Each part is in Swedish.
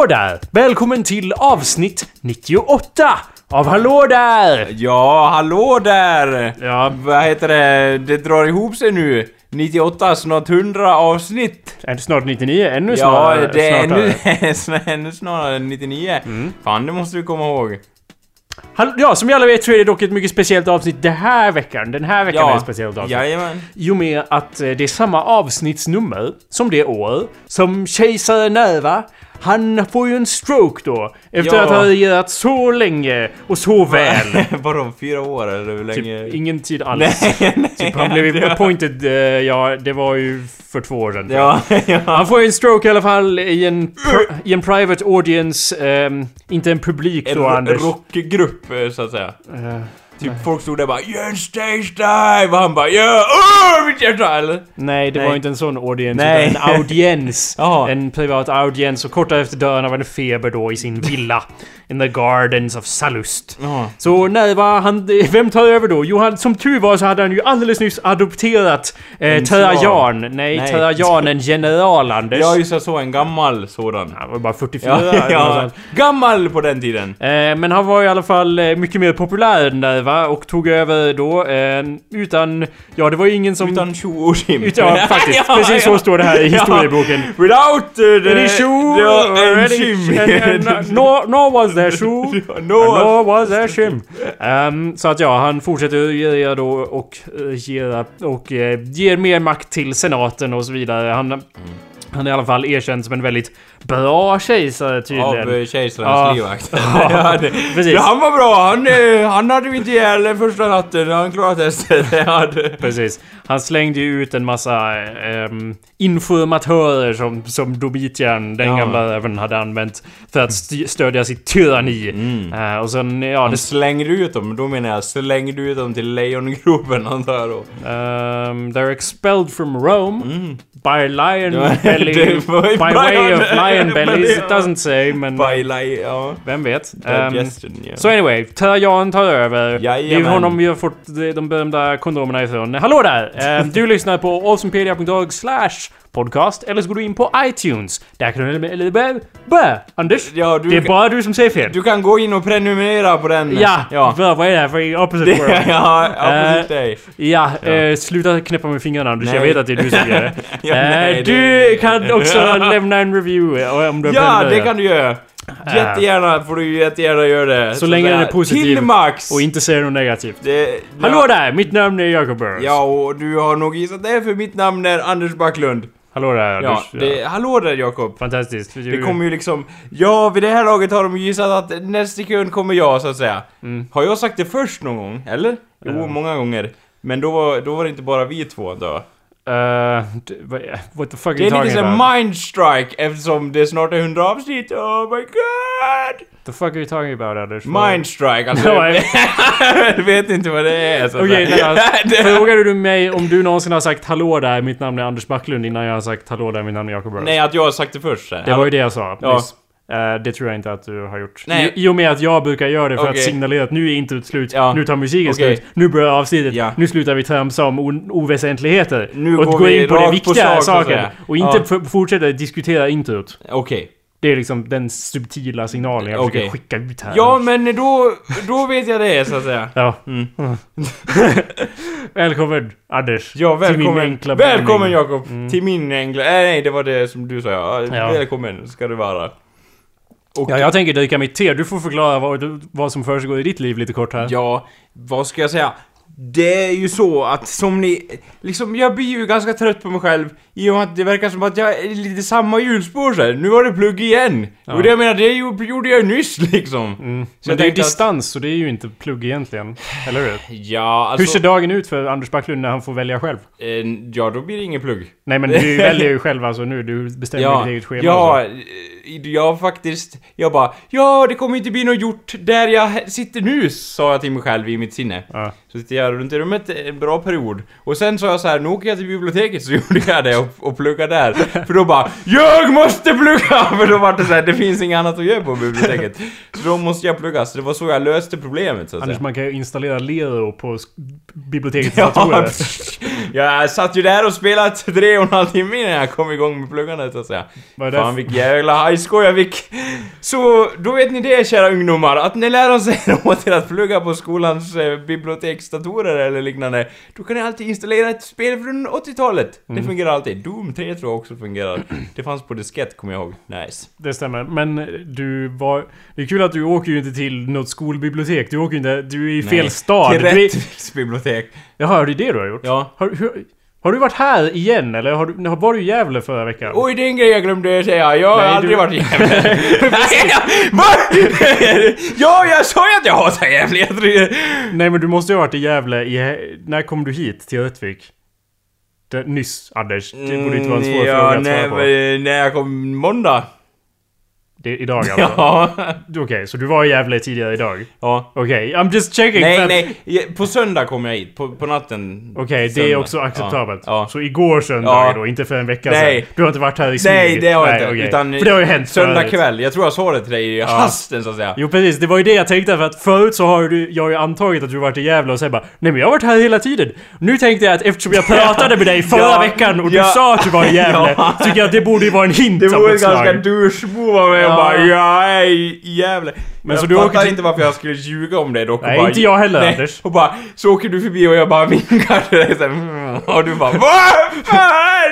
Hallå där! Välkommen till avsnitt 98 av Hallå där! Ja, hallå där! Ja. Vad heter det? Det drar ihop sig nu. 98, snart 100 avsnitt. Är det snart 99? Ännu Ja, snarare? det är ännu, ännu snarare än 99. Mm. Fan, det måste vi komma ihåg. Ja, som ni alla vet så är det dock ett mycket speciellt avsnitt den här veckan. Den här veckan är ett speciellt avsnitt. Jajamän. I och med att eh, det är samma avsnittsnummer som det år som kejsare Nerva han får ju en stroke då. Efter Ja. att ha regerat så länge och så väl. Vadå, fyra år eller hur länge? Typ ingen tid alls. Nej, nej. Typ, han blev ju appointed, eh, ja det var ju för två år sedan. Ja, ja. Han får ju en stroke i alla fall i en, i en private audience, ehm, inte en publik En då Anders. rockgrupp, eh, så att säga. Eh, Typ folk stod där bara 'Gör en stage dive' och han bara 'Ja, åh mitt hjärta' eller? nej, det Nej. var inte en sån audience, Nej. utan en audiens. En privat audiens och kort efter dörren av en feber då i sin villa. In the gardens of Salust. Ja. Så nej, vad han, vem tar över då? Jo, han, som tur var så hade han ju alldeles nyss adopterat eh, Trajan. Nej, Nej. Trajan, en general Anders. Ja, just det, så en gammal sådan. Han var bara 44 Ja, ja. Gammal på den tiden. Eh, men han var i alla fall eh, mycket mer populär än där va? Och tog över då eh, utan... Ja, det var ju ingen som... Utan tjo och ja, faktiskt. Ja, Precis ja. så står det här i historieboken. Without uh, the... Any shoe, the- or en there shoe, No, was there shim. Ehm, så att ja, han fortsätter regera då och uh, ger, och eh, ger mer makt till senaten och så vidare. Han, han är i alla fall erkänd som en väldigt bra kejsare tydligen. Av kejsarens Ja. livvakt. Ja, precis. ja, han var bra. Han, eh, han hade vi inte ihjäl första natten. Han klarade testet. Precis. Han slängde ju ut en massa ehm, informatörer som, som Domitian, den Ja. gamla även hade använt för att st- stödja sitt tyranni. Mm. Eh, och sen, ja, Han det... slängde ut dem, då menar jag slängde ut dem till lejongropen antar jag då. Um, they're expelled from Rome Mm. by lion belly... by way of det- lion det- it doesn't say, men... By li- ja. Vem vet? Um, Digestion, ja. Så anyway, Trajan tar över. Det är Jajamän. honom vi har fått de de berömda kondomerna ifrån. Hallå där! Eh, du lyssnar på awesomepedia.org slash podcast eller så går du in på iTunes. Där kan du... Eller bä, bä, Anders! Ja, du, Det är bara du som säger fel. du kan gå in och prenumerera på den. Ja, ja. Bra, vad är det här för opposite Det, world? ja, Eh, precis dig. Ja, Ja. Eh, sluta knäppa med fingrarna Anders, jag Nej. vet att det är du som gör det. Ja, Eh, nej, du det- kan också lämna en review eh, om du Ja, det kan du göra. Jättegärna får du jättegärna göra det. Så länge den är positiv Till max! Och inte säger något negativt. Det, Hallå ja, där! Mitt namn är Jacob Burrows. Ja, och du har nog gissat det för mitt namn är Anders Backlund. Hallå där Ja, Anders. det, hallå där Jakob. Fantastiskt. Det kommer ju liksom... Ja, vid det här laget har de gissat att nästa sekund kommer jag, så att säga. Mm. Har jag sagt det först någon gång? Eller? Jo, Ja. många gånger. Men då var, då var det inte bara vi två då. Uh, what the fuck Det are you är lite talking som about? mindstrike eftersom det snart är 100 avsnitt. Oh my god! The fuck are you talking about Anders? Mindstrike, alltså. Jag vet inte vad det är. Okej, okay, Det- frågade du mig om du någonsin har sagt hallå där, mitt namn är Anders Backlund innan jag har sagt hallå där, mitt namn är Jacob Burrows? Nej, att jag har sagt det först. så. Det var ju det jag sa Ja. nyss. Eh, det tror jag inte att du har gjort. Nej. I, I och med att jag brukar göra det för att Okej. signalera att nu är inte slut, Ja. nu tar musiken Okej. slut, nu börjar avsnittet, Ja. nu slutar vi tramsa om oväsentligheter. Nu och går gå vi in på det rakt på viktiga sak, att saken. Och inte Ja. fortsätta diskutera introt. Okej. Det är liksom den subtila signalen jag försöker skicka ut här. Ja, men då, då vet jag det, så att säga. Ja. Mm. Välkommen Anders. Ja, Till min välkommen. enkla Välkommen. Jakob! Mm. Till min enkla... Nej, nej, det var det som du sa. Ja. Välkommen ska du vara. Och Ja, jag tänker dricka mitt te. Du får förklara vad, vad som försiggår i ditt liv lite kort här. Ja, vad ska jag säga? Det är ju så att som ni... Liksom, jag blir ju ganska trött på mig själv i och med att det verkar som att jag är lite samma hjulspår så här. Nu var det plugg igen! Ja. Och det jag menar, det gjorde jag ju nyss liksom. Mm. Men det är ju tänkte att- distans, så det är ju inte plugg egentligen. Eller hur? Ja, alltså... Hur ser dagen ut för Anders Backlund när han får välja själv? eh, ja, då blir det ingen plugg. Nej men du väljer ju själv alltså nu, du bestämmer Ja, ditt eget schema ja, och så. Jag faktiskt, jag bara Ja, det kommer inte bli något gjort där jag sitter nu, sa jag till mig själv i mitt sinne. Ja. Så sitter jag runt i rummet en bra period. Och sen sa jag så här, nu åker jag till biblioteket, så gjorde jag det och, och pluggade där. För då bara, YAG MÅSTE PLUGGA! För då var det så här, det finns inget annat att göra på biblioteket. Så då måste jag plugga, så det var så jag löste problemet så att Anders, säga. man kan ju installera Lero på bibliotekets Ja, datorer. Jag satt ju där och spelade tre och en halv timme innan jag kom igång med pluggandet så att säga. Vad är det Fan vilken jävla hajskoj jag fick. Så då vet ni det kära ungdomar, att när läraren säger åt er att plugga på skolans eh, biblioteksdatorer eller liknande, då kan ni alltid installera ett spel från 80-talet. Mm. Det fungerar alltid. Doom 3 tror jag också fungerar. Det fanns på diskett kommer jag ihåg. Nice. Det stämmer. Men du var... Det är kul att du åker ju inte till något skolbibliotek. Du åker ju inte... Du är i fel Nej, stad. Till Rättviks bibliotek. jaha, det är det du har gjort? Ja. Har, hur, har du varit här igen eller har du, var du i Gävle förra veckan? Oj, det är en grej jag glömde säga. Jag har Nej, aldrig du- varit i Gävle. Nej, jag- ja, jag sa ju att jag hatar Gävle. Nej men du måste ju ha varit i Gävle i... När kom du hit till Rättvik? Nyss, Anders. Det borde inte vara en svår Mm, ja, fråga att nej, svara på. men när jag kom måndag. Det idag alltså? Ja. Okej, så du var i Gävle tidigare idag? ja. Okej, I'm just checking. Nej, nej. Ja, På söndag kom jag hit. På, på natten. Okej, det är också acceptabelt. Ja. Så igår söndag Ja. då, inte för en vecka Nej. sedan. Du har inte varit här i smyg? Nej, det har jag inte. okej. Utan för det har ju hänt Söndag förut. kväll. Jag tror jag sa det till dig i hasten så att säga. Jo precis, det var ju det jag tänkte för att förut så har du, jag har ju antagit att du varit i Gävle och sen bara Nej men jag har varit här hela tiden. Nu tänkte jag att eftersom jag pratade med dig förra Ja, veckan och du ja. sa att du var i Gävle Ja. Tycker jag att det borde ju vara en hint Det vore ganska douchebo av mig Ja. och bara jag är i Gävle. Men jag så du fattar åker till- inte varför jag skulle ljuga om det dock. Nej, bara, inte jag heller, nej, Anders. Och bara, så åker du förbi och jag bara vinkar till dig så här, mm, Och du bara VAD?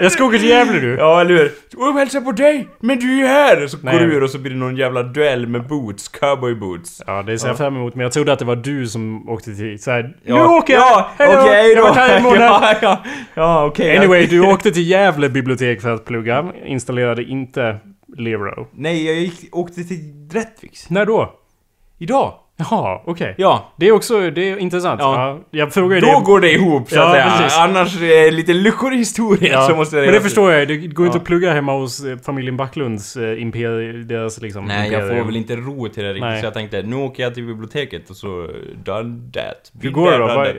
Jag ska åka till Gävle nu. Ja, eller hur? Och hälsa på dig! Men du är ju här! Så Nej. går du ur och så blir det någon jävla duell med boots, cowboy boots. Ja, det ser jag fram emot. Men jag trodde att det var du som åkte till så här, Nu Ja. åker jag! Ja, Hej då! okej Jag har varit här i månad. ja, ja, ja okej. Anyway, du åkte till Gävle bibliotek för att plugga. Installerade inte Lero. Nej, jag gick, åkte till Rättviks. När då? Idag. Jaha, okej. Ja. Det är också det är intressant. Ja. Ja. jag frågar Då det. går det ihop så Ja, att säga. precis. Annars är det lite luckor i historien Ja, så måste men det ut. förstår jag. Det går inte Ja. att plugga hemma hos eh, familjen Backlunds eh, imperium, deras liksom Nej, jag får imperium. väl inte ro till det riktigt Nej. så jag tänkte nu åker jag till biblioteket och så done that. Hur går det då? That.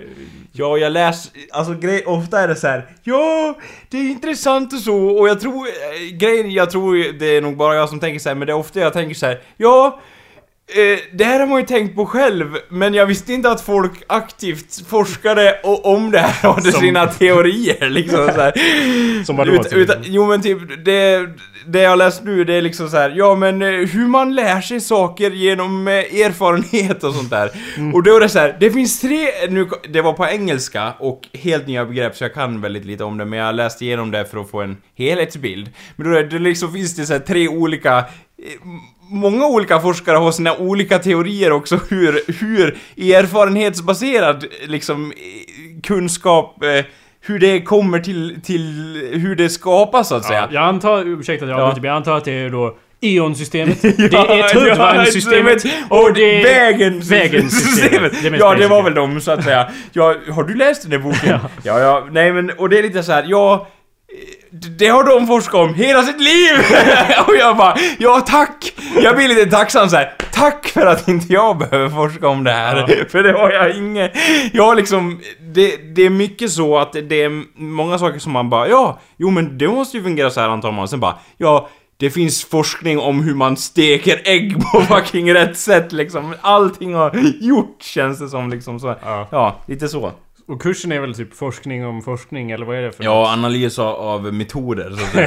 Ja, jag läser... Alltså grej, ofta är det så här. Ja, det är intressant och så och jag tror... Eh, grejen, jag tror det är nog bara jag som tänker så här, men det är ofta jag tänker så här. Ja... Eh, det här har man ju tänkt på själv, men jag visste inte att folk aktivt forskade om det här och hade Som- sina teorier liksom så här. Som vadå, Ut, utan, jo men typ, det, det jag läst nu det är liksom så här, ja men eh, hur man lär sig saker genom eh, erfarenhet och sånt där. Mm. Och då är det så här, det finns tre, nu, det var på engelska och helt nya begrepp så jag kan väldigt lite om det men jag läste igenom det för att få en helhetsbild. Men då är det liksom finns det så här tre olika Många olika forskare har sina olika teorier också hur, hur erfarenhetsbaserad liksom kunskap eh, hur det kommer till, till hur det skapas så att säga. Ja, jag antar, ursäkta att jag Ja. avbryter, men jag antar att det är då Eon-systemet. Ja, det är tunnvagnssystemet. och det är vägen vägen-systemet. Det Ja, det var väl de så att säga. Ja, har du läst den där boken? Ja. ja, ja, nej men och det är lite så här, ja det har de forskat om hela sitt liv! och jag bara, ja tack! Jag blir lite tacksam så här. tack för att inte jag behöver forska om det här. Ja. För det har jag inget. Jag har liksom, det, det är mycket så att det är många saker som man bara, ja, jo men det måste ju fungera så här antar man. Sen bara, ja, det finns forskning om hur man steker ägg på fucking rätt sätt liksom. Allting har gjort känns det som liksom så. Ja. Ja, lite så. Och kursen är väl typ forskning om forskning, eller vad är det för Ja, analys av- metoder så.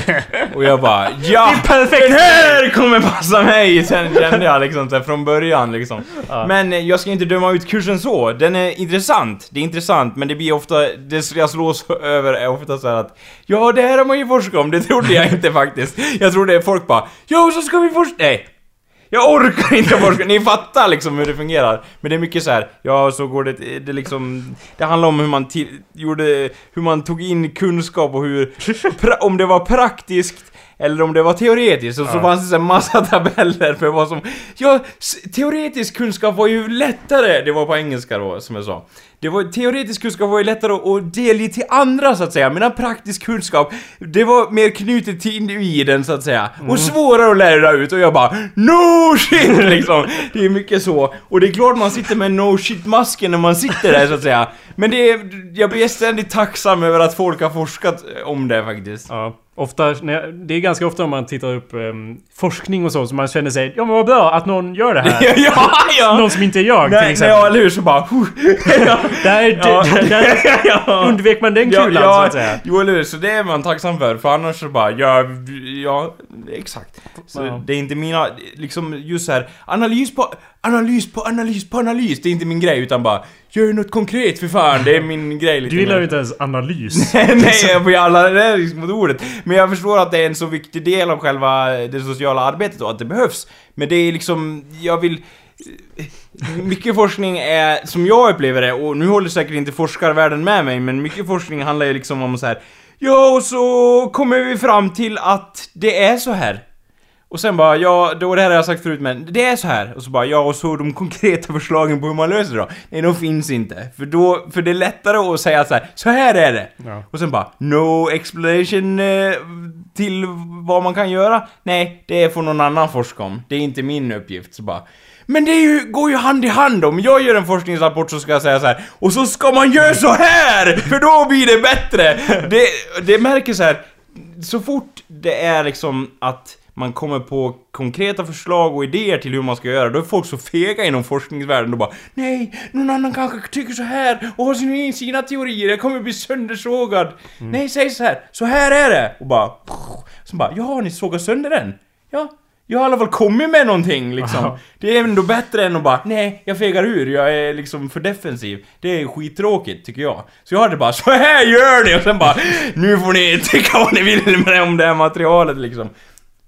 Och jag bara ja! Perfekt! Den här kommer passa mig! Sen kände jag liksom så här, från början liksom. Ja. Men eh, jag ska inte döma ut kursen så. Den är intressant. Det är intressant, men det blir ofta... Det jag slås över är ofta så här att Ja, det här har man ju forskat om. Det trodde jag inte faktiskt. Jag trodde folk bara Ja, så ska vi forska... Nej! Jag orkar inte forska, ni fattar liksom hur det fungerar. Men det är mycket så här, ja så går det, det liksom... Det handlar om hur man till, gjorde, hur man tog in kunskap och hur... Pra, om det var praktiskt eller om det var teoretiskt och så Ja. fanns det här massa tabeller för vad som... Ja, teoretisk kunskap var ju lättare, det var på engelska då som jag sa. Det var, teoretisk kunskap var ju lättare att, delge till andra så att säga, medan praktisk kunskap, det var mer knutet till individen så att säga. Och svårare att lära ut och jag bara NO SHIT liksom! Det är mycket så. Och det är klart man sitter med no shit-masken när man sitter där så att säga. Men det är, jag blir ständigt tacksam över att folk har forskat om det faktiskt. Ja. Ofta, jag, det är ganska ofta om man tittar upp ehm, forskning och så, så man känner sig Ja men vad bra att någon gör det här. ja, ja! Någon som inte är jag till Nej, nej, exempel. ja, eller hur? Så bara... ja. Där, Ja. där, där ja. undvek man den Ja, kulan ja, så att säga. Jo eller hur, så det är man tacksam för, för annars så bara, ja, ja, exakt. Så Ja. det är inte mina, liksom just så här, analys på, analys på analys på analys, det är inte min grej utan bara, gör något konkret för fan, det är min grej lite Du gillar ju inte ens analys. Nej, jag är liksom mot ordet. Men jag förstår att det är en så viktig del av själva det sociala arbetet och att det behövs. Men det är liksom, jag vill... Mycket forskning är, som jag upplever det, och nu håller säkert inte forskarvärlden med mig, men mycket forskning handlar ju liksom om så här. Ja, och så kommer vi fram till att det är så här. Och sen bara, ja, då det här har jag sagt förut men det är så här. Och så bara, ja, och så de konkreta förslagen på hur man löser det då? Nej, de finns inte. För då, för det är lättare att säga så här, så här är det. Ja. Och sen bara, no explanation eh, till vad man kan göra? Nej, det får någon annan forska om. Det är inte min uppgift. Så bara, men det ju, går ju hand i hand om jag gör en forskningsrapport så ska jag säga så här och så ska man göra så här för då blir det bättre! Det, det märker så här så fort det är liksom att man kommer på konkreta förslag och idéer till hur man ska göra, då är folk så fega inom forskningsvärlden och bara Nej, någon annan kanske tycker så här och har sina, sina teorier, jag kommer bli söndersågad. Nej, säg så här, så här är det! Och bara... Så bara, ja, ni sågar sönder den? Ja, jag har i alla fall kommit med någonting liksom. Det är ändå bättre än att bara nej, jag fegar ur, jag är liksom för defensiv. Det är skittråkigt tycker jag. Så jag hade bara så här gör ni och sen bara nu får ni tycka vad ni vill med om det här materialet liksom.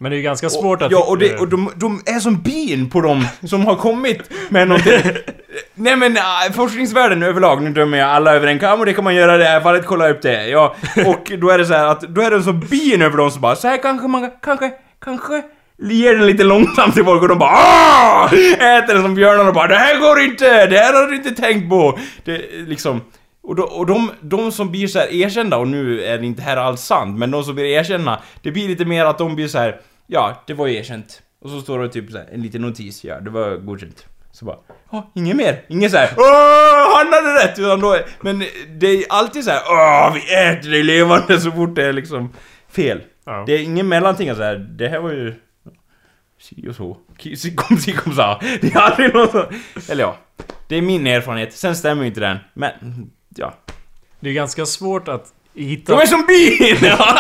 Men det är ju ganska svårt att... Ja, och, det, och de, de är som bin på dem som har kommit med någonting. Nej men äh, forskningsvärlden överlag, nu dömer jag alla över en kam och det kan man göra i det här fallet, kolla upp det. Ja, och då är det så att, då är det som bin över dem som bara, så här kanske man, kanske, kanske ger den lite långsamt till folk och de bara Åh! Äter den som björnar och bara Det här går inte! Det här har du inte tänkt på! Det liksom och, då, och de, de som blir så här erkända, och nu är det inte här alls sant, men de som blir erkända, det blir lite mer att de blir så här. Ja, det var erkänt. Och så står det typ så här, en liten notis, ja, det var godkänt. Så bara, ja, inget mer. Inget så här, Åh, han hade rätt! Utan då, men det är alltid så här, Åh, vi äter det levande så fort det är liksom fel. Ja. Det är ingen mellanting så här, det här var ju... Si och så. Ki- Si kom si kom sa. Det är aldrig något så. Eller ja. Det är min erfarenhet. Sen stämmer ju inte den. Men, ja. Det är ganska svårt att hitta... De är som bin! ja,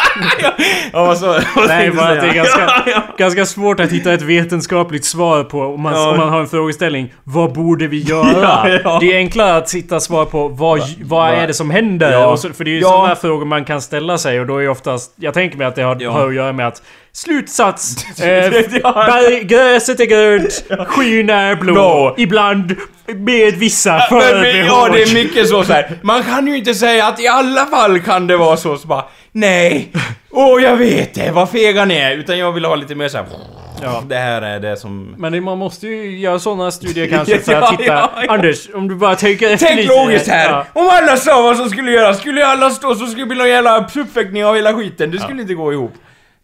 ja, vad så? Vad Nej, bara att det är ganska, ganska svårt att hitta ett vetenskapligt svar på om man, Ja. om man har en frågeställning. Vad borde vi göra? Ja, ja. Det är enklare att hitta svar på vad, vad va- är det som händer? Så, för det är ju sådana frågor man kan ställa sig och då är oftast... Jag tänker mig att det har, har att göra med att Slutsats! Eh, berg, gräset är grönt, skyn är blå. Blå. Ibland med vissa förbehåll. ja, det är mycket så, så här. Man kan ju inte säga att i alla fall kan det vara så, så bara Nej! Åh, jag vet det, vad fega ni är! Utan jag vill ha lite mer så här. Ja. Det här är det som... Men man måste ju göra sådana studier kanske för att hitta... ja, ja. Anders, om du bara tänker efter Tänk lite. logiskt här! Ja. Om alla sa vad som skulle göras, skulle alla stå så skulle det bli någon jävla uppväckning av hela skiten. Det skulle inte gå ihop.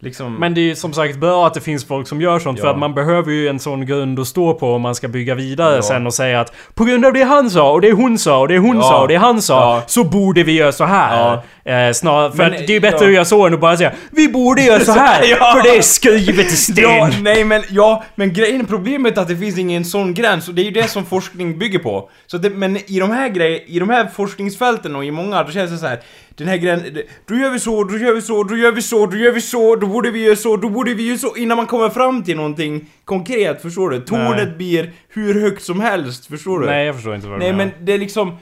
Liksom... Men det är ju som sagt bra att det finns folk som gör sånt för Ja. att man behöver ju en sån grund att stå på om man ska bygga vidare Ja. sen och säga att på grund av det han sa och det hon sa och det hon Ja. sa och det han sa så borde vi göra så här. Eh, snar, för Men, det är ju bättre ja. att göra så än att bara säga vi borde göra så här för det är skrivet i sten. Ja, nej men, ja, men grejen, problemet är att det finns ingen sån gräns och det är ju det som forskning bygger på. Så det, men i de här grejer, i de här forskningsfälten och i många, då känns det så här. Den här gränsen, då gör vi så, då gör vi så, då gör vi så, då gör vi så, då borde vi göra så, då borde vi göra så, innan man kommer fram till någonting konkret, förstår du? Tornet blir hur högt som helst, förstår du? Nej jag förstår inte vad du Nej menar. men det är liksom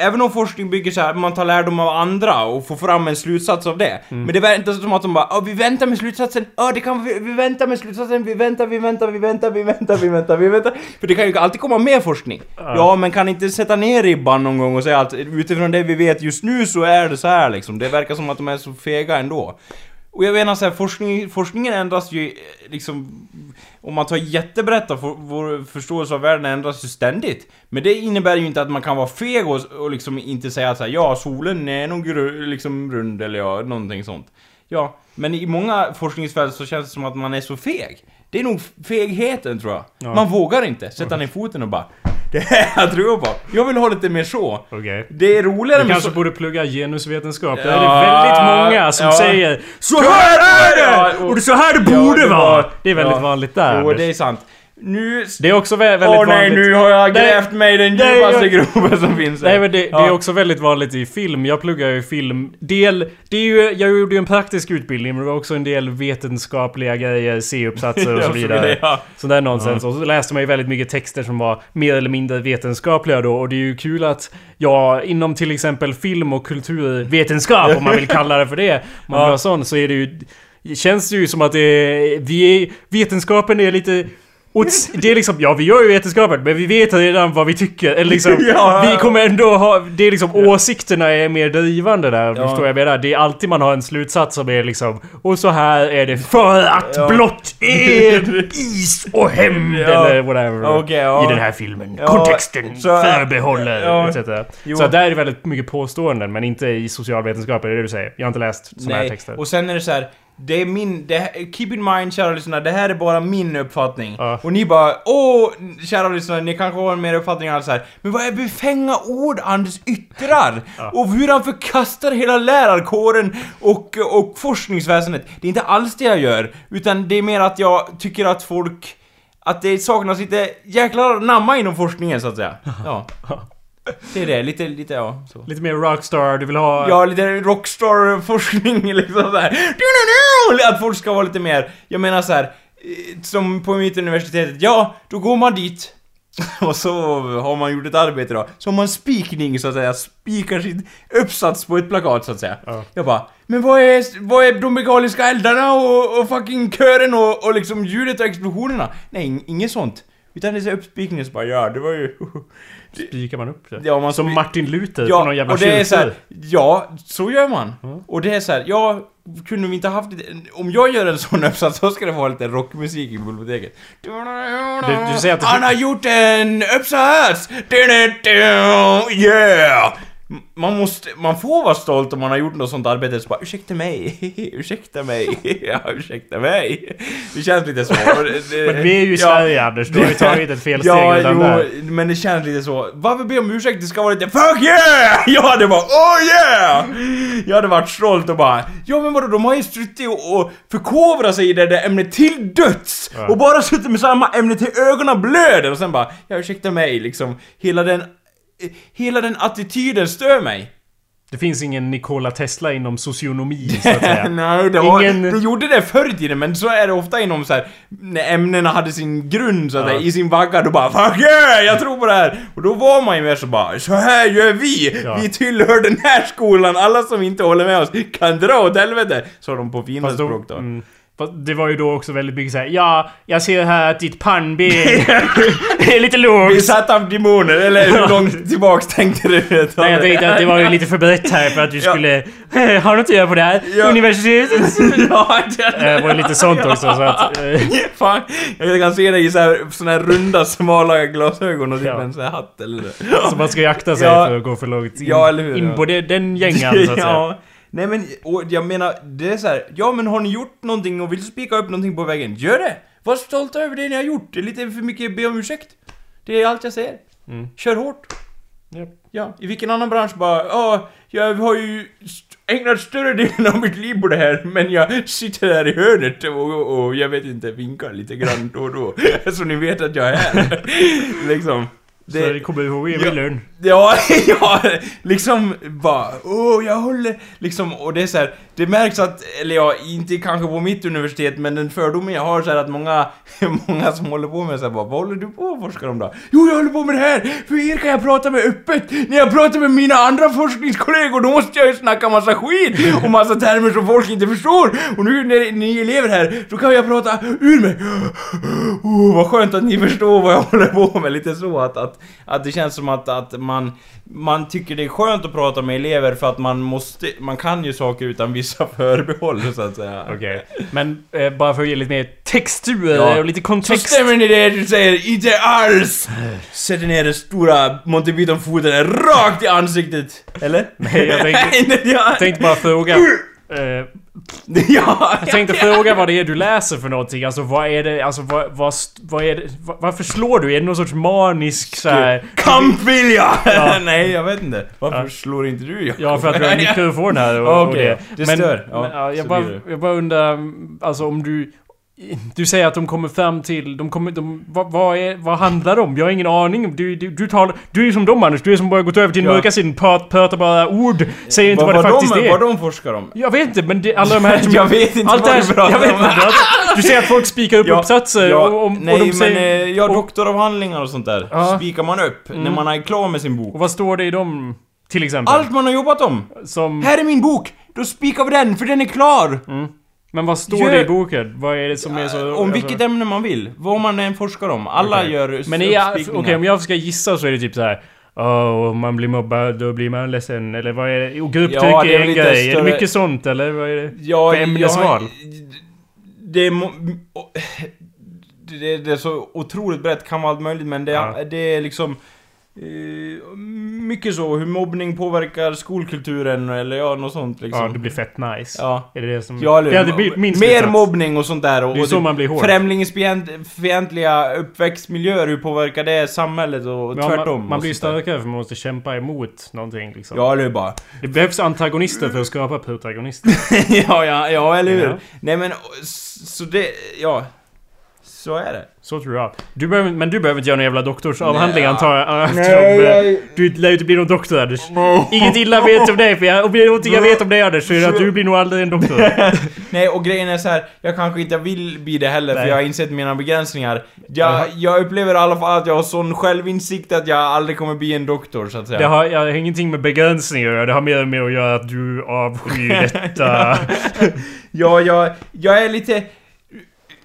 Även om forskning bygger så här, man tar lärdom av andra och får fram en slutsats av det. Mm. Men det verkar inte som att de bara "Ja, vi väntar med slutsatsen, ja det kan vi, vi väntar med slutsatsen, vi väntar, vi väntar, vi väntar, vi väntar, vi väntar, vi väntar. För det kan ju alltid komma mer forskning. Ja, men kan inte sätta ner ribban någon gång och säga att utifrån det vi vet just nu så är det så här liksom. Det verkar som att de är så fega ändå. Och jag menar så här, forskning, forskningen ändras ju eh, liksom... Om man tar jättebrett for, vår förståelse av världen ändras ju ständigt. Men det innebär ju inte att man kan vara feg och, och liksom inte säga att så här, ja solen är nog liksom rund eller ja, någonting sånt. Ja, men i många forskningsfält så känns det som att man är så feg. Det är nog fegheten tror jag. Ja. Man vågar inte sätta ner foten och bara det här jag tror på. Jag vill ha lite mer så. Okej. Det är roligare Du med kanske så... borde plugga genusvetenskap. Ja, är det väldigt många som ja. säger Så Ja, här är det! ja, Och är så här det Ja, borde det var- vara! Det är väldigt ja. vanligt där. Jo, det är sant. Nu... Det är också vä- väldigt Åh nej, vanligt... nu har jag grävt mig i den djupaste jag- gropen som finns här. Nej men det, det Ja. är också väldigt vanligt i film. Jag pluggar ju film. Del... Det är ju, jag gjorde ju en praktisk utbildning men det var också en del vetenskapliga grejer, C-uppsatser och Ja, så vidare. Ja. Sån där nonsens. Och så läste man ju väldigt mycket texter som var mer eller mindre vetenskapliga då. Och det är ju kul att jag inom till exempel film och kulturvetenskap, om man vill kalla det för det. Om man Ja. sån, så är det ju... Känns det ju som att det är, vi är, vetenskapen är lite... Och det är liksom, ja vi gör ju vetenskapen men vi vet redan vad vi tycker. Eller liksom, Ja. vi kommer ändå ha... Det är liksom åsikterna är mer drivande där. Ja. Förstår jag menar? Det är alltid man har en slutsats som är liksom... Och så här är det för att Ja. blott er is och hämnd Ja. eller whatever. Okej, ja. I den här filmen. Kontexten så- förbehåller ja. etc. Jo. Så där är det väldigt mycket påståenden men inte i socialvetenskap, är det du säger? Jag har inte läst såna här texter. och sen är det så här. Det är min, det keep in mind kära lyssnare, det här är bara min uppfattning. Ja. Och ni bara åh, kära lyssnare, ni kanske har en mer uppfattning så här. Men vad är befänga ord Anders yttrar? Och hur han förkastar hela lärarkåren och, och forskningsväsendet. Det är inte alls det jag gör, utan det är mer att jag tycker att folk att det saknas lite jäkla namma inom forskningen så att säga. Ja. Det är det, lite, lite ja. Så. Lite mer rockstar, du vill ha... Ja, lite rockstar-forskning liksom såhär. Att folk ska vara lite mer, jag menar så här. eh, Som på mitt universitet, ja, då går man dit. Och så har man gjort ett arbete då. Så har man spikning så att säga, spikar sin uppsats på ett plakat så att säga. Ja. Jag bara, men vad är, vad är de megaliska eldarna och, och fucking kören och, och liksom ljudet och explosionerna? Nej, ing- inget sånt. Utan det är uppspikning så bara, ja det var ju... Spikar man upp det? Ja, man Som Martin Luther på Ja, någon jävla och det är så här, ja, så gör man. Och det är så här, ja, kunde vi inte haft om jag gör en sån uppsats så ska det vara lite rockmusik i biblioteket. Du- du säger att det- Han har gjort en uppsats! Yeah! Man måste, man får vara stolt om man har gjort något sånt arbete så bara ursäkta mig, ursäkta mig, ja ursäkta mig. Det känns lite så. Men vi är ju i ja, Sverige Anders, du har ju tagit ett felsteg Ja, redan jo, där. men det känns lite så. Varför be om ursäkt? Det ska vara lite FUCK yeah! Ja, det var OH yeah! Jag hade varit stolt och bara Ja men vadå, de har ju suttit och, och förkovrat sig i det där ämnet till döds! Ja. Och bara suttit med samma ämne till ögonen blöder och sen bara Ja ursäkta mig liksom. Hela den... Hela den attityden stör mig. Det finns ingen Nikola Tesla inom socionomi så att säga. Nej, det, var, Ingen- det gjorde det förr i tiden, men så är det ofta inom så här när ämnena hade sin grund så att Ja. säga, i sin vagga, då bara 'Fuck yeah, jag tror på det här!' Och då var man ju mer så bara 'Så här gör vi! Ja. Vi tillhör den här skolan, alla som inte håller med oss kan dra åt helvete!' Sa de på fina språk då. mm, det var ju då också väldigt mycket såhär Ja, jag ser här att ditt pannben är lite Vi lågt. satt av demoner, eller hur långt tillbaks tänkte du? Nej, jag tänkte att det var ju lite för brett här för att du skulle ha något att göra på det här Ja. universitetet. ja, Det var ju lite sånt också så att... Fan, jag kan se dig i så här, såna här runda, smala glasögon och typ Ja. en sån här hatt eller Så man ska ju akta sig Ja. för att gå för långt in, Ja, eller hur, in på det, den gängan så att säga. ja. Nej men, och jag menar, det är så här. ja men har ni gjort någonting och vill spika upp någonting på väggen, gör det! Var stolta över det ni har gjort, det är lite för mycket be om ursäkt. Det är allt jag säger. Mm. Kör hårt. Japp. Ja, i vilken annan bransch bara, ja, jag har ju st- ägnat större delen av mitt liv på det här, men jag sitter här i hörnet och, och, och jag vet inte, vinkar lite grann då och då. Så ni vet att jag är här. liksom. Så det kommer ihåg Emil Ja. Ja, ja, liksom bara åh jag håller liksom och det är så här, det märks att, eller ja, inte kanske på mitt universitet men den fördomen jag har så här att många, många som håller på med så här bara, vad håller du på och forskar om då? Jo jag håller på med det här, för er kan jag prata med öppet, när jag pratar med mina andra forskningskollegor då måste jag ju snacka massa skit och massa termer som folk inte förstår och nu när ni elever här, då kan jag prata ur mig. Oh, vad skönt att ni förstår vad jag håller på med, lite så att, att, att det känns som att, att man, man tycker det är skönt att prata med elever för att man måste, man kan ju saker utan vissa förbehåll så att säga. Okej. Men eh, bara för att ge lite mer textur Ja. och lite Så kontext. stämmer ni det du säger? Inte alls! Sätter ner den stora Monty Python-foten rakt i ansiktet. Eller? Nej, jag tänkte, tänkte bara fråga. Eh, ja, Jag tänkte fråga vad det är du läser för någonting. Alltså vad är det, alltså vad, vad, vad är det, vad, varför slår du? Är det någon sorts manisk så här, Kampvilja! Ja. Nej, jag vet inte. Varför Ja. slår inte du Jakob? Ja, för att du har mikrofon här och, och Okej, det. det stör. Ja, men, ja, jag, bara, jag bara undrar, alltså om du... Du säger att de kommer fram till... De kommer... De, vad, vad, är, vad handlar det om? Jag har ingen aning. Du, du, du, talar, du är som dem Anders. Du är som bara gått över till den Ja. mörka sidan. Prat, pratar bara ord. Säger inte vad, det faktiskt de, är. Vad de forskar om? Jag vet inte, men det, alla de här... jag vet inte allt vad det du här, pratar jag vet om. inte. Du, säger att folk spikar upp Ja, uppsatser ja, och, och, nej, och de säger... men eh, ja, doktoravhandlingar och sånt där. Ja. Spikar man upp när Mm. man är klar med sin bok. Och vad står det i dem? Till exempel? Allt man har jobbat om! Som... Här är min bok! Då spikar vi den, för den är klar! Men vad står Gör- det i boken? Vad är det som är så... Om vilket ämne man vill. Vad man än forskar om. Alla Okej. gör Men okej om jag ska gissa så är det typ så här. Åh, om man blir mobbad då blir man ledsen. Eller vad är det? Och grupptryck Ja, det är en grej. Är det större- mycket sånt eller vad är det? Ja, för ämnesval? Det är... Det, det är så otroligt brett, kan vara allt möjligt men det, Ja. det är liksom... eh, mycket så, hur mobbning påverkar skolkulturen eller ja, något sånt liksom. Ja, det blir fett nice. Ja. Är det det som... Ja, eller, det blir minst mer slutsats. mobbning och sånt där. Och, Det är så man blir hård. Främlingsfientliga uppväxtmiljöer, hur påverkar det samhället och Ja, tvärtom? Man, man blir starkare för man måste kämpa emot någonting liksom. Ja, eller bara... Det behövs antagonister för att skapa protagonister. ja, ja, ja, eller hur? Ja. Nej men, så det... Ja. Så är det. Så tror jag. Du behöver, men du behöver inte göra någon jävla doktorsavhandling Nej, antar jag? Nej, Eftersom, eh, jag- Du lär ju inte bli någon doktor Anders. Inget illa vet om dig för jag, om det är någonting jag vet om dig Anders så är det att du blir nog aldrig en doktor. Nej, och grejen är så här, jag kanske inte vill bli det heller för Nej. jag har insett mina begränsningar. Jag, jag upplever i alla fall att jag har sån självinsikt att jag aldrig kommer bli en doktor, så att säga. Det har, jag har ingenting med begränsningar. Det har mer med att göra att du avskyr detta. Ja, jag, jag är lite...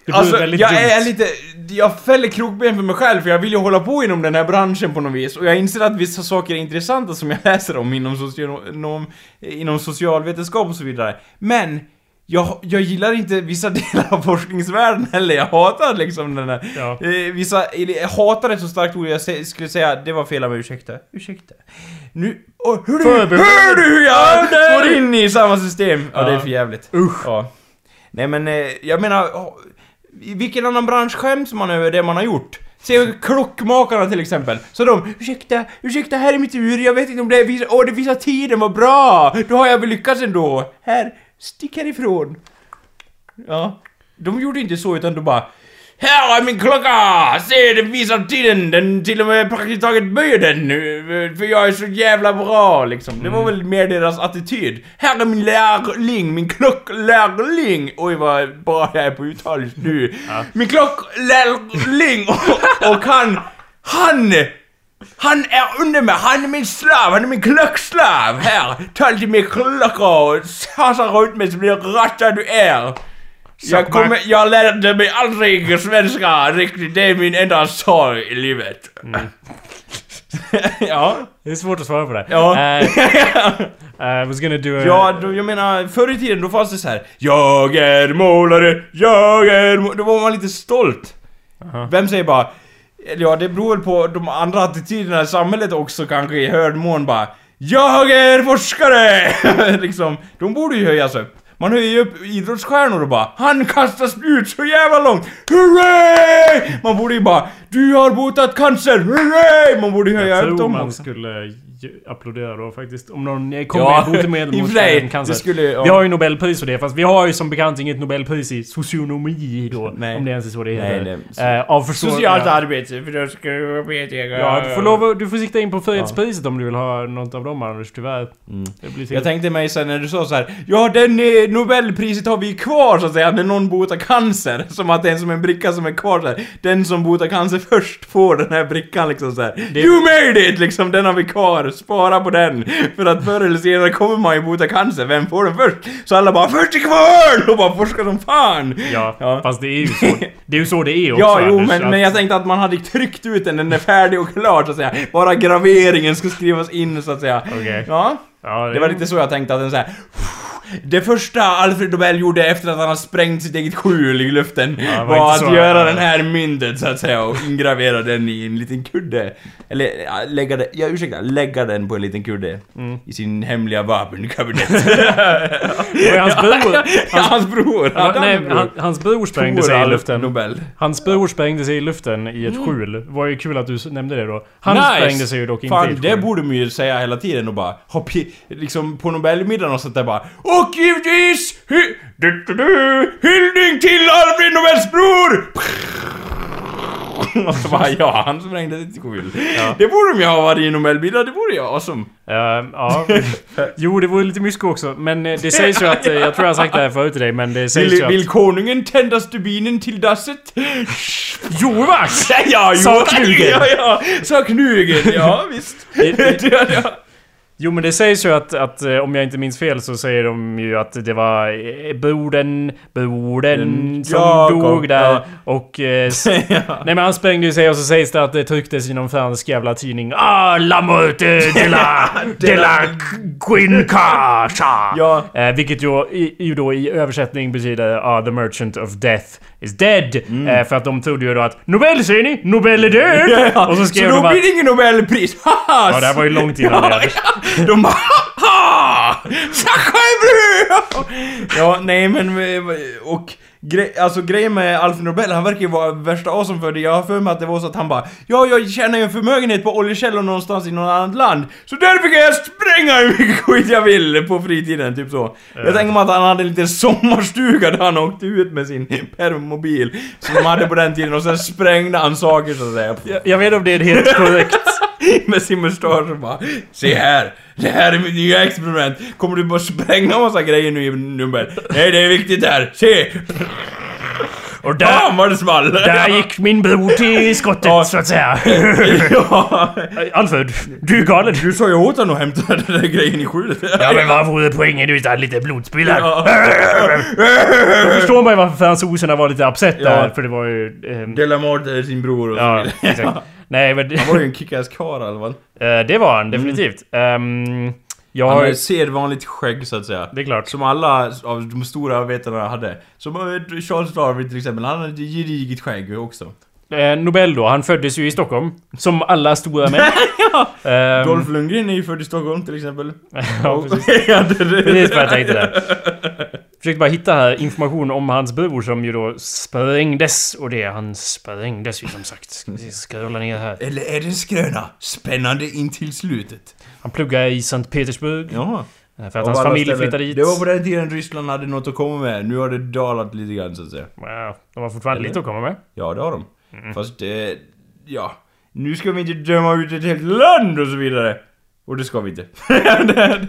Det Alltså, väldigt jag dumt. är lite... Jag fäller krokben för mig själv för jag vill ju hålla på inom den här branschen på något vis. Och jag inser att vissa saker är intressanta som jag läser om inom, socionom, inom socialvetenskap och så vidare. Men... Jag, jag gillar inte vissa delar av forskningsvärlden heller, jag hatar liksom den här... Ja. Eh, vissa, jag hatar ett så starkt ord, jag sä- skulle säga det var fel av mig, ursäkta. Ursäkta. Nu... Oh, hör, du, hör du hur jag går in i samma system? Ja, det är Ja. för jävligt. Usch. Ja. Nej men, eh, jag menar... I vilken annan bransch skäms man över det man har gjort? Se klockmakarna till exempel. Så de, ursäkta, ursäkta, här är mitt ur, jag vet inte om det visar, åh det visar tiden, vad bra! Då har jag väl lyckats ändå. Här, stick härifrån. Ja. De gjorde inte så utan de bara här är min klocka! Se, den visar tiden! Den till och med praktiskt taget böjer den nu, för jag är så jävla bra liksom. Det var väl mer deras attityd. Här är min lärling, min klocklärling! Oj vad bra jag är på uttal just nu. Min klocklärling! Och, och han, han! Han är under mig, han är min slav, han är min klockslav! Här, ta lite mer klocka och sasa runt mig så blir ratta du är! Jag, kommer, jag lärde mig aldrig svenska riktigt, det är min enda sorg i livet. ja. Det är svårt att svara på det. Ja. Eh, I was gonna do a... Ja, då, jag menar, förr i tiden då fanns det så här. Jag är målare, jag är må-" Då var man lite stolt. Aha. Vem säger bara... Ja, det beror väl på de andra attityderna i samhället också kanske i hörd mån bara Jag är forskare! liksom, de borde ju höjas upp. Man höjer ju upp idrottsstjärnor och bara Han kastar spjut så jävla långt! Hurray! Man borde ju bara Du har botat cancer! Hurray! Man borde ju höja Jag upp tror dem man också. skulle applådera då faktiskt. Om någon kommer Ja, med botemedel mot eh, cancer. skulle- ja. Vi har ju Nobelpris för det, fast vi har ju som bekant inget Nobelpris i socionomi då. Nej. Om det ens är så det Nej, heter. det- Eh, av Socialt ja. arbete, för då ska jag veta Ja, du får lov du får sikta in på Fredspriset om du vill ha något av dem Anders, tyvärr. Det blir till. Jag tänkte mig sen när du sa så här, Ja, den eh, Nobelpriset har vi kvar så att säga, när någon botar cancer. Som att det är som en bricka som är kvar så här. Den som botar cancer först får den här brickan liksom så här. Det- You made it! Liksom, den har vi kvar. Spara på den. För att förr eller senare kommer man ju bota cancer. Vem får den först? Så alla bara 'Först till kvarn!' och bara forskar som fan. Ja, Ja. fast det är ju så. Det är ju så det är också Ja, jo, Anders, men, att- men jag tänkte att man hade tryckt ut den, den är färdig och klar så att säga. Bara graveringen ska skrivas in så att säga. Okej. Ja. Ja, Det var lite så jag tänkte att den såhär... Det första Alfred Nobel gjorde efter att han har sprängt sitt eget skjul i luften det var var, att så- göra den här myntet så att säga och ingravera den i en liten kudde. Eller ja, lägga den, ja ursäkta, lägga den på en liten kudde. Mm. I sin hemliga vapenkabinett. Och hans bror... ja, hans bror! Ja, han nej, han, hans bror sprängde sig i luften. Nobel. Hans bror sprängde sig i luften i ett skjul. Det var ju kul att du nämnde det då. Han sprängde sig ju dock inte i Fan, ett det skjul. borde man ju säga hela tiden och bara ha pi- liksom på Nobelmiddagen och sånt där bara Och givetvis hy- du, du, du, hyllning till Alfred Nobels bror! Och så bara ja, han sprängde sitt skjul. Det borde de ju ha varit i Nobelmiddag, det vore ju awesome. Eh, ja. Jo, det vore lite mysko också. Men eh, det sägs ju att... eh, Jag tror jag har sagt det här förut till dig, men det sägs ju Vill, att... vill konungen tända stubinen till dasset? Jovax! Ja, jo, Sa Knugen. Ja, ja, sa Knugen, ja visst. Det- ja, ja. Jo men det sägs ju att, att eh, om jag inte minns fel så säger de ju att det var eh, brodern, brodern Mm, som dog där ja. och... Eh, s- Nej men han sprängde ju sig och så sägs det att det trycktes i någon fransk jävla tidning. Ah, la morte de la... de la Quincasa! Ja. Eh, vilket ju, ju då i översättning betyder ah, the merchant of death is dead. Mm. Eh, för att de trodde ju då att Nobel säger ni? Nobel är död! Och så skrev så de då blir det ingen Nobelpris, haha! Ja det här var ju långt innan det. hade- De bara haha! Ja, nej men eh, och gre- alltså grejen med Alfred Nobel, han verkar ju vara värsta awesome för det. Jag har för mig att det var så att han bara Ja, jag tjänar ju en förmögenhet på oljekällor någonstans i något annat land. Så därför kan jag spränga hur mycket skit jag vill på fritiden, typ så. Jag tänker mig att han hade en liten sommarstuga där han åkte ut med sin permobil som de hade på den tiden och sen sprängde han saker så att säga. Jag, jag vet om det är helt korrekt. med sin mustasch och bara Se här! Det här är mitt nya experiment! Kommer du bara spränga massa grejer nu i Nobel? Nej, det är viktigt här! Se! Och där, Fan vad det small! där gick min bror till skottet Ja. så att säga. ja. Alfred, du är galen. Du sa ju åt honom att hämta den där grejen i skjulet. Ja men vad vore poängen utan lite blodspillan? Ja. Då förstår ju varför fransoserna var lite upset Ja. där, för det var ju... ehm, Delamorde sin bror och så ja, exakt. Nej men... Han var ju en kickass karl i alla fall. eh, det var han definitivt. Ehm, jag Han har... ett sedvanligt skägg så att säga. Det är klart. Som alla av de stora vetarna hade. Som eh, Charles Darwin till exempel, han hade ett gediget skägg också. Eh, Nobel då, han föddes ju i Stockholm. Som alla stora män. Ehm, Dolph Lundgren är ju född i Stockholm till exempel. ja, precis. ja, det, det, Precis vad jag tänkte där. Försökte bara hitta här information om hans bror som ju då sprängdes. Och det, han sprängdes ju som sagt. Ska vi scrolla ner här. Eller är det en skröna? Spännande in till slutet. Han pluggade i Sankt Petersburg. Jaha. eh, För att hans familj flyttade dit. Det var på den tiden Ryssland hade något att komma med. Nu har det dalat lite grann så att säga. Wow, de har fortfarande Eller? lite att komma med. Ja, det har de. Mm. Fast det... Ja. Nu ska vi inte döma ut ett helt land och så vidare. Och det ska vi inte.